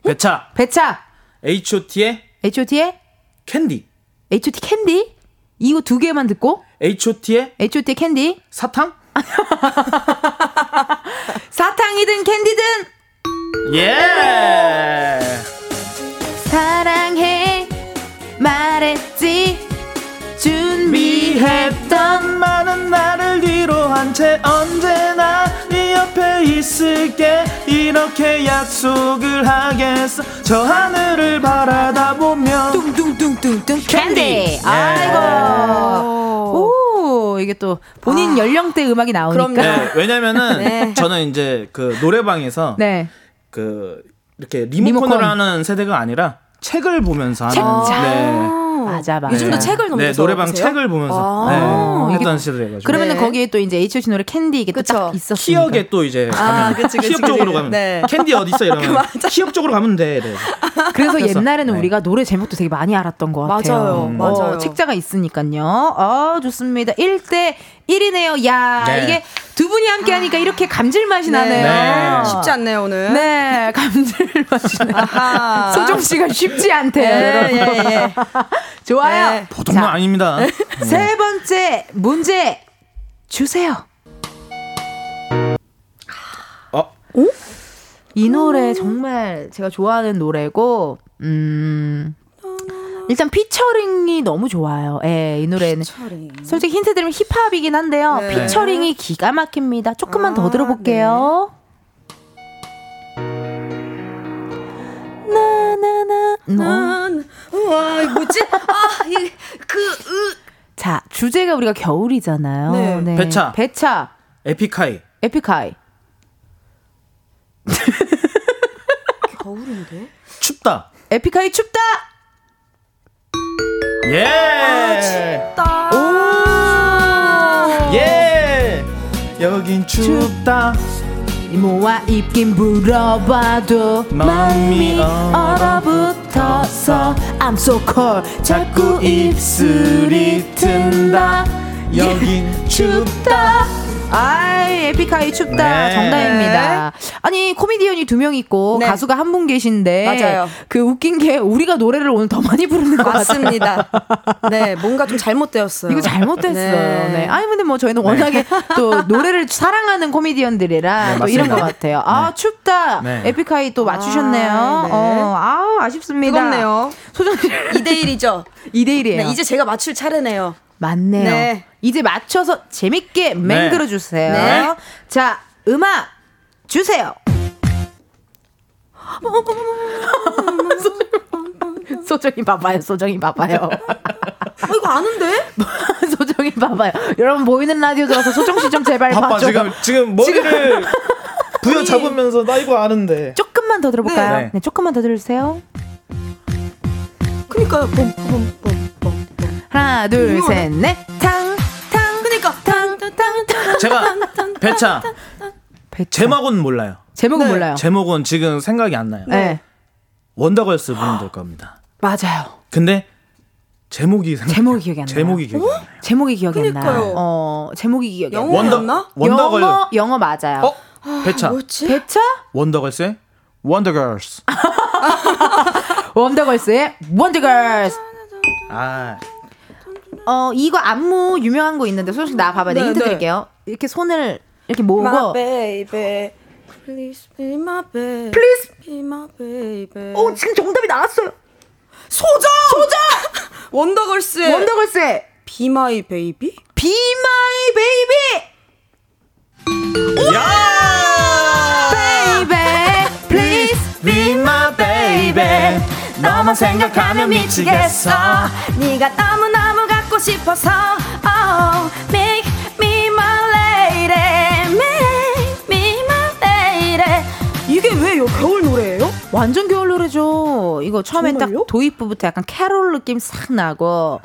배차 배차 H.O.T의 H.O.T의 캔디. H.O.T 캔디 이거 두 개만 듣고 H.O.T의 H.O.T 캔디 사탕? 사탕이든 캔디든 예. 사랑해 말했지 준비했던 많은 말을 뒤로 한 채 언제나 네 옆에 있을게 이렇게 약속을 하겠어 저 하늘을 바라다 보면 뚱뚱뚱뚱뚱 캔디 예. 아이고 오 이게 또 본인 연령대 음악이 나오니까 그럼요. 네, 왜냐면은 네. 저는 이제 그 노래방에서 네. 그 이렇게 리모컨을 리모컨. 하는 세대가 아니라 책을 보면서 하는 책 자. 네. 맞아 맞아 요즘도 네. 책을 네, 넘겨서 노래방 보세요? 책을 보면서 아. 네, 이게- 했던 시절이가지고 그러면은 네. 거기에 또 이제 H.O.T 노래 캔디 이게 또 그쵸. 딱 있었으니까 키역에 또 이제 아, 가면 그치, 그치, 키역. 쪽으로 가면 네. 캔디 어디 있어 이러면 키역 쪽으로 가면 돼. 네. 그래서 그래서, 옛날에는 네. 우리가 노래 제목도 되게 많이 알았던 것 같아요. 맞아요, 음. 맞아요. 어, 책자가 있으니까요. 어, 좋습니다. 1대 1이네요. 야, 네. 이게 두 분이 함께 하니까 이렇게 감질맛이 나네요. 네. 쉽지 않네요 오늘. 네, 감질맛이 나. 아하. 소정 씨가 쉽지 않대요, 예, 여러분. 예, 예. 좋아요. 네. 보통은 자, 아닙니다. 세 번째 문제 주세요. 어? 이 노래 정말 제가 좋아하는 노래고, 음, 일단 피처링이 너무 좋아요. 예, 이 노래는. 솔직히 힌트 드리면 힙합이긴 한데요. 네. 피처링이 기가 막힙니다. 조금만 더 아, 들어볼게요. 나나나 너. 난, 우와, 이거 뭐지? 아, 이, 그, 으. 자, 주제가 우리가 겨울이잖아요. 네. 배차. 배차. 에픽하이. 에픽하이. 겨울인데? 춥다. 에픽하이 춥다. 예. 딱. 예. 여긴 춥다. 이모와 입긴 물어봐도 마음이 마음이 얼어붙어서 I'm so cold 자꾸 입술이 튼다 여긴 춥다 아이 에픽하이 춥다 네. 정답입니다 아니 코미디언이 두 명 있고 네. 가수가 한 분 계신데 맞아요. 그 웃긴 게 우리가 노래를 오늘 더 많이 부르는 것 같아요 맞습니다. 네, 뭔가 좀 잘못되었어요. 이거 잘못됐어요. 네. 네. 아니 근데 뭐 저희는 워낙에 또 노래를 사랑하는 코미디언들이라 네, 또 이런 것. 같아요. 아 춥다. 네. 에픽하이 또 맞추셨네요. 아, 네. 어, 아우 아쉽습니다. 뜨겁네요. 소정 씨 2대1이죠. 2대 1이에요. 네, 이제 제가 맞출 차례네요. 맞네요. 네. 이제 맞춰서 재밌게 맹글어 주세요. 네. 자 음악 주세요. 소정이 봐봐요. 소정이 봐봐요. 어, 이거 아는데? 소정이 봐봐요. 여러분 보이는 라디오 들어서 소정 씨 좀 제발 바빠 봐줘. 지금 지금 머리를 부여 잡으면서 나 이거 아는데. 조금만 더 들어볼까요? 네, 네. 조금만 더 들어주세요. 그니까요. 봄봄봄봄. 하나, 둘, 셋, 넷. 탕, 탕. 그니까. 탕, 탕, 탕. 제가 배차 배차. 제목은 몰라요. 제목은 네. 몰라요. 제목은 지금 생각이 안 나요. 네. 원더걸스 분들 겁니다. 맞아요. 근데 제목이 생각 제목이 기억이 안 나요. 제목이 기억이 안 나요. 제목이 기억이 안. 나요. 어, 제목이 기억이 안 나요. 영어였나? 원더걸 영어, 영어 맞아요. 어? 배차 뭐였지? 배차? 원더걸스의 원더걸스. 원더걸스의 원더걸스. 아 어, 이거 안무 유명한 거 있는데 소정씨 나 봐봐. 내가 네, 힌트 네. 드릴게요. 이렇게 손을 이렇게 모으고 My baby, please be my baby. Please. be my baby. 오, 지금 정답이 나왔어요. 소정! 소정! 원더걸스의 원더걸스의 Be My Baby? Be My Baby. 야! Baby, please Be my baby. 너만 생각하면 미치겠어. 네가 너무 너무 갖고 싶어서 Oh, make me my lady Make me my lady 이게 왜요 겨울 노래예요? 완전 겨울 노래죠. 이거 처음에 정말요? 딱 도입부부터 약간 캐롤 느낌 싹 나고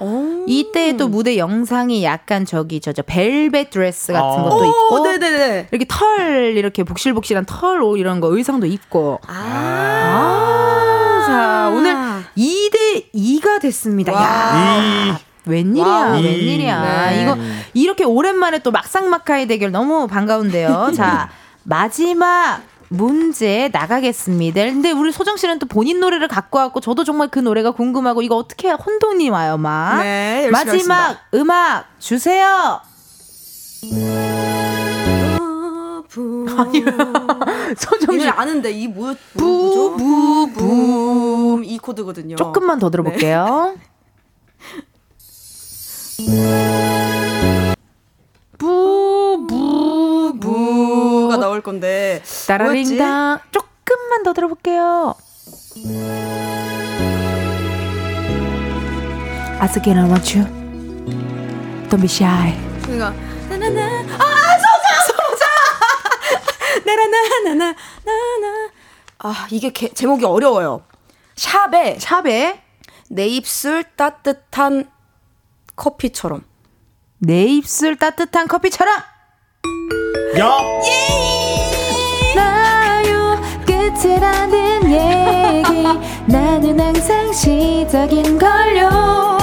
이때 또 무대 영상이 약간 저기 저저 벨벳 드레스 같은 어. 것도 있고 오, 네네네 이렇게 털 이렇게 복실복실한 털 옷 이런 거 의상도 입고 아, 자 오늘 2대 2가 됐습니다. 야, 이 웬일이야, 와우. 웬일이야. 네. 이거 이렇게 오랜만에 또 막상막하의 대결 너무 반가운데요. 자, 마지막 문제 나가겠습니다. 근데 우리 소정 씨는 또 본인 노래를 갖고 왔고 저도 정말 그 노래가 궁금하고 이거 어떻게 혼돈이 와요, 막. 네, 마지막 하겠습니다. 음악 주세요. 소정 이씨 노래 아는데 이 뭐, 이 코드거든요 조금만 더 들어볼게요. 부 부부 부가 나올 건데? 따라링당 조금만 더 들어볼게요. Want you. Don't be shy. 그러니까 나나나. 아 소자 소자! 나나나나나 나나 아 이게 개- 제목이 어려워요. 샵에 샵에 내 입술 따뜻한 커피처럼. 내 입술 따뜻한 커피처럼! 야! 나요 끝이라는 얘기. 나는 항상 시작인 걸요.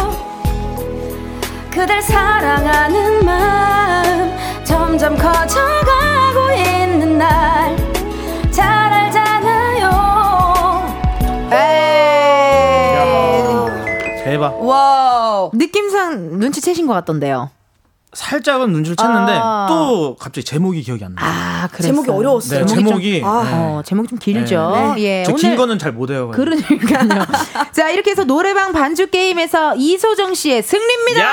그댈 사랑하는 마음 점점 커져가고 있는 날 와우 느낌상 눈치채신 것 같던데요 살짝은 눈치를 챘는데 아. 또 갑자기 제목이 기억이 안 나요. 아 제목이 어려웠어요 네, 제목이 아. 네. 어, 제목이 좀 길죠. 예, 저긴 오늘 거는 잘 못 해요. 그러니까요. 자, 이렇게 해서 노래방 반주 게임에서 이소정 씨의 승리입니다.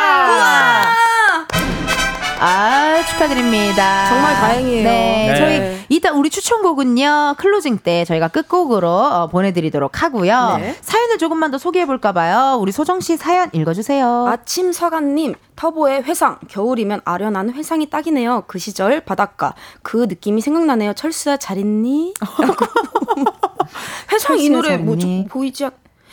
야! 아, 축하드립니다. 정말 다행이에요. 네, 네. 저희 이따 우리 추천곡은요, closing 때 저희가 끝곡으로 어, 보내드리도록 하고요. 네. 사연을 조금만 더 소개해볼까봐요. 우리 소정 씨 사연 읽어주세요. 아침 서간님 터보의 회상 겨울이면 아련한 회상이 딱이네요 그 시절 바닷가 그 느낌이 생각나네요 철수야 잘 있니? 회상 이 철수야, 노래 있니? 보이지 않...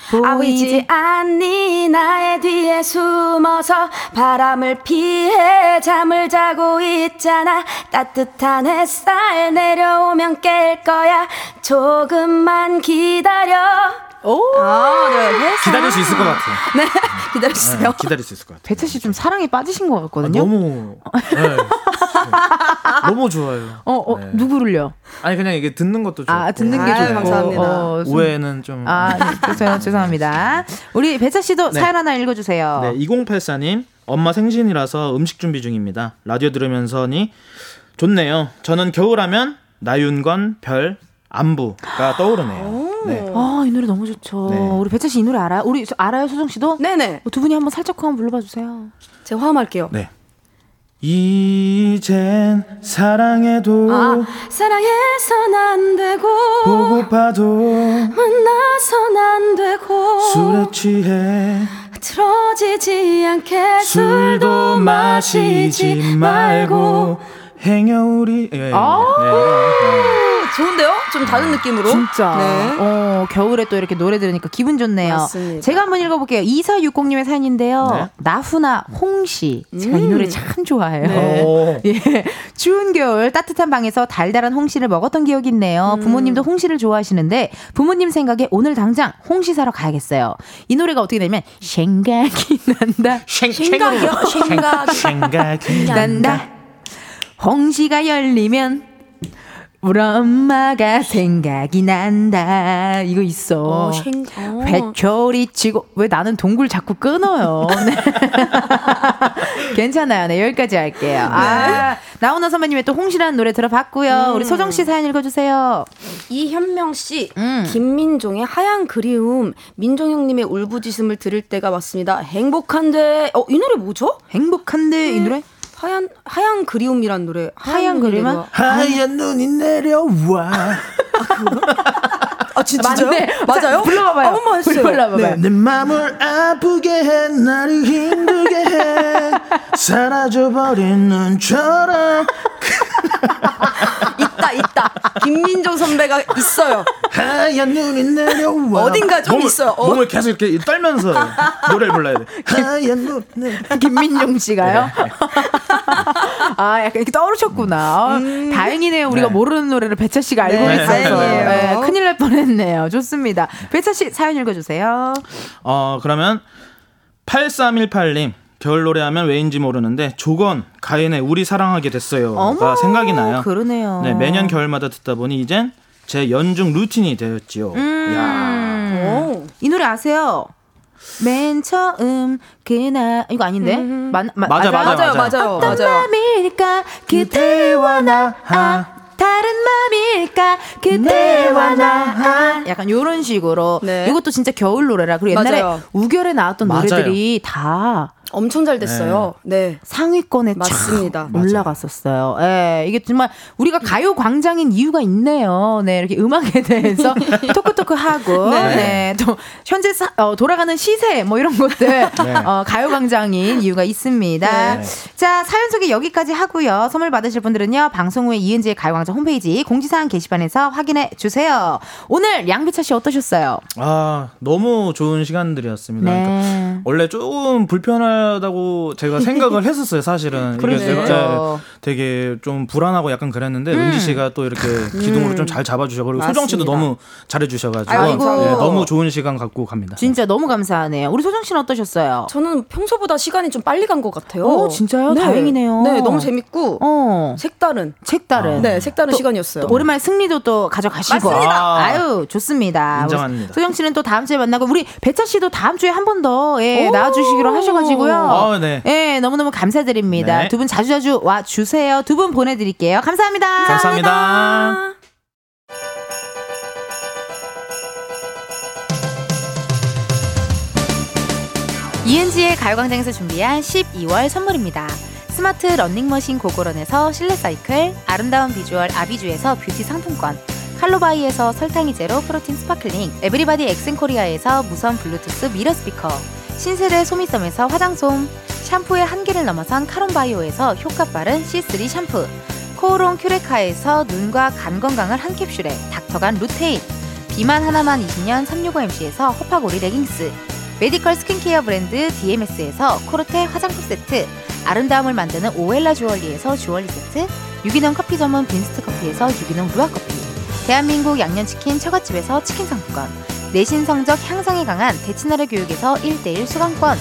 보이지 아, 않니? 나의 뒤에 숨어서 바람을 피해 잠을 자고 있잖아. 따뜻한 햇살 내려오면 깰 거야. 조금만 기다려 오! 아, 네, 회상. 기다릴 수 있을 것 같아요. 네, 기다려주세요. 네, 기다릴 수 있을 것 같아요. 배차 씨좀 사랑에 빠지신 것 아, 같거든요. 너무 네. 네. 너무 좋아요. 어, 어, 네. 누구를요? 아니 그냥 이게 듣는 것도 좋고 아, 듣는 게 아유, 좋고. 감사합니다. 어, 좀- 오해는 좀 아, 네, 죄송, 죄송합니다. 우리 배차 씨도 네. 사연 하나 읽어주세요. 네, 2084님 엄마 생신이라서 음식 준비 중입니다. 라디오 들으면서니 좋네요. 저는 겨울하면 나윤건 별 안부가 떠오르네요. 네. 아, 이 노래 너무 좋죠. 네. 우리 배차 씨이 노래 알아요? 우리 저- 알아요, 수정 씨도? 네네. 어, 두 분이 한번 살짝 한번 불러봐 주세요. 제가 화음할게요. 네. 이젠 사랑해도 아, 사랑해선 안 되고 보고파도 만나선 안 되고 술에 취해 틀어지지 않게 술도 마시지 말고 행여 우리 예, 예, 아. 예, 예. 좋은데요? 좀 다른 느낌으로. 진짜. 네. 어, 겨울에 또 이렇게 노래 들으니까 기분 좋네요. 맞습니다. 제가 한번 읽어볼게요. 2460님의 사연인데요. 네. 나훈아 홍시. 제가 이 노래 참 좋아해요. 네. 오. 예. 추운 겨울 따뜻한 방에서 달달한 홍시를 먹었던 기억이 있네요. 부모님도 홍시를 좋아하시는데 부모님 생각에 오늘 당장 홍시 사러 가야겠어요. 이 노래가 어떻게 되면 생각이 난다. 생 각이요? 생각이. 생각이 난다. 홍시가 열리면 우리 엄마가 생각이 난다. 이거 있어. 어, 생, 어. 회초리 치고 왜 나는 동굴 자꾸 끊어요. 네. 괜찮아요. 네 여기까지 할게요. 아 나훈아 선배님의 또 홍시라는 노래 들어봤고요. 우리 소정 씨 사연 읽어주세요. 이현명 씨, 음. 김민종의 하얀 그리움, 민종 형님의 울부짖음을 들을 때가 왔습니다. 행복한데, 어, 이 노래 뭐죠? 행복한데 이 노래 하얀 하얀 그리움이란 노래. 하얀 그림은? 노래가- 하얀 눈이 내려와 아 진짜 맞네. 맞아요? 자, 불러봐봐요. 아, 한번 해주세요. 불러봐봐요. 내 맘을 아프게 해 나를 힘들게 해 사라져버린 눈처럼 있다 있다. 김민종 선배가 있어요. 하얀 눈이 내려와 어딘가 좀 몸을, 있어요. 어. 몸을 계속 이렇게 떨면서 노래를 불러야 돼 하얀 눈 내- 김민용 씨가요? 아, 약간 이렇게 떠오르셨구나. 아, 다행이네요. 우리가 네. 모르는 노래를 배차 씨가 알고 네, 있어서. 다행이에요. 네, 큰일 날 뻔했네요. 좋습니다. 배차 씨 사연 읽어주세요. 어 그러면 8318님 겨울 노래하면 왜인지 모르는데 조건 가인의 우리 사랑하게 됐어요가 생각이 나요. 그러네요. 네 매년 겨울마다 듣다 보니 이젠 제 연중 루틴이 되었지요. 음. 야. 오. 이 노래 아세요? 맨 처음 그날 이거 아닌데? 맞, 마, 맞아, 맞아, 맞아요, 맞아. 맞아요, 어떤 맞아요. 맘일까 그대와 나 아, 다른 맘일까 그대와 나 약간 요런 식으로 네. 이것도 진짜 겨울 노래라 그리고 옛날에 맞아요. 우결에 나왔던 맞아요. 노래들이 다 엄청 잘 됐어요. 네. 상위권에 맞습니다. 쫙 올라갔었어요. 예, 이게 정말 우리가 가요 광장인 이유가 있네요. 네, 이렇게 음악에 대해서 토크토크 하고, 네. 또 현재 사- 어, 돌아가는 시세 뭐 이런 것들 어, 가요 광장인 이유가 있습니다. 네. 자, 사연 소개 여기까지 하고요. 선물 받으실 분들은요, 방송 후에 이은지의 가요 광장 홈페이지 공지사항 게시판에서 확인해 주세요. 오늘 양비차 씨 어떠셨어요? 아 너무 좋은 시간들이었습니다. 그러니까 네. 원래 조금 불편 하다고 제가 생각을 했었어요, 사실은. 내가 네, 되게 좀 불안하고 약간 그랬는데 은지 씨가 또 이렇게 기둥으로 좀잘 잡아주셔 그리고 소정 씨도. 너무 잘해주셔가지고 아이고. 네, 너무 좋은 시간 갖고 갑니다. 진짜 너무 감사하네요. 우리 소정 씨는 어떠셨어요? 저는 평소보다 시간이 좀 빨리 간 것 같아요. 오, 진짜요? 다행이네요. 네, 너무 재밌고 어, 색다른. 색다른. 네, 색다른 또- 시간이었어요. 또 오랜만에 승리도 또 가져가시고. 맞습니다. 아 유, 좋습니다. 인정합니다. 소정 씨는 또 다음 주에 만나고 우리 배차 씨도 다음 주에 한 번 더 예, 오. 나와주시기로 하셔가지고 요. 아, 네. 예, 너무너무 감사드립니다. 네. 두분 자주자주 와 주세요. 두 분 보내드릴게요. 감사합니다. 감사합니다. 이은지의 가요광장에서 준비한 12월 선물입니다. 스마트 러닝머신 고고런에서 실내 사이클, 아름다운 비주얼 아비주에서 뷰티 상품권, 칼로바이에서 설탕이 제로 프로틴 sparkling, 에브리바디 엑센코리아에서 무선 블루투스 mirror 스피커, 신세대 소미섬에서 화장솜, 샴푸의 한계를 넘어선 카론바이오에서 효과 빠른 C3 샴푸, 코오롱 큐레카에서 눈과 간 건강을 한 캡슐에 닥터간 루테인, 비만 하나만 20년 365MC에서 호파고리 레깅스, medical skincare 브랜드 DMS에서 코르테 화장품 세트, 아름다움을 만드는 오엘라 주얼리에서 주얼리 세트, 유기농 커피 전문 빈스트 커피에서 유기농 루아 커피, 대한민국 양념치킨 처갓집에서 치킨 상품권, 내신 성적 향상에 강한 대치나래 교육에서 1대1 수강권,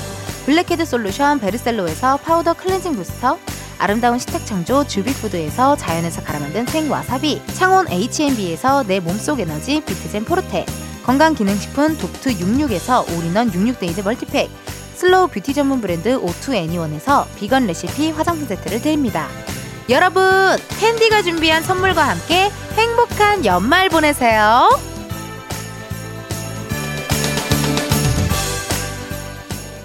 블랙헤드 솔루션 베르셀로에서 파우더 cleansing booster, 아름다운 식탁 창조 주비푸드에서 자연에서 갈아 만든 생와사비, 창원 H&B에서 내 몸속 에너지 비트젠 포르테, 건강기능식품 독트 66에서 all-in-one 66 days multi pack, slow beauty 전문 브랜드 오투 애니원에서 비건 레시피 화장품 세트를 드립니다. 여러분, 캔디가 준비한 선물과 함께 행복한 연말 보내세요.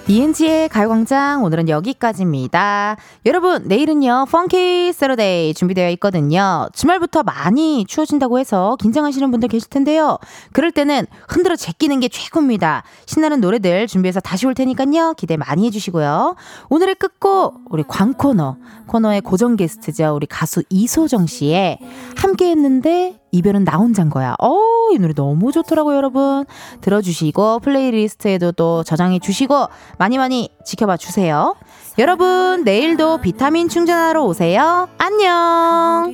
이은지의 가요광장 오늘은 여기까지입니다. 여러분 내일은요 펑키 세러데이 준비되어 있거든요. 주말부터 많이 추워진다고 해서 긴장하시는 분들 계실 텐데요. 그럴 때는 흔들어 제끼는 게 최고입니다. 신나는 노래들 준비해서 다시 올 테니까요 기대 많이 해주시고요. 오늘의 끝곡 우리 광코너 코너의 고정 게스트죠 우리 가수 이소정 씨의 함께했는데 이별은 나 혼자인 거야. 어, 이 노래 너무 좋더라고요, 여러분. 들어주시고, 플레이리스트에도 또 저장해 주시고, 많이 많이 지켜봐 주세요. 여러분, 내일도 비타민 충전하러 오세요. 안녕!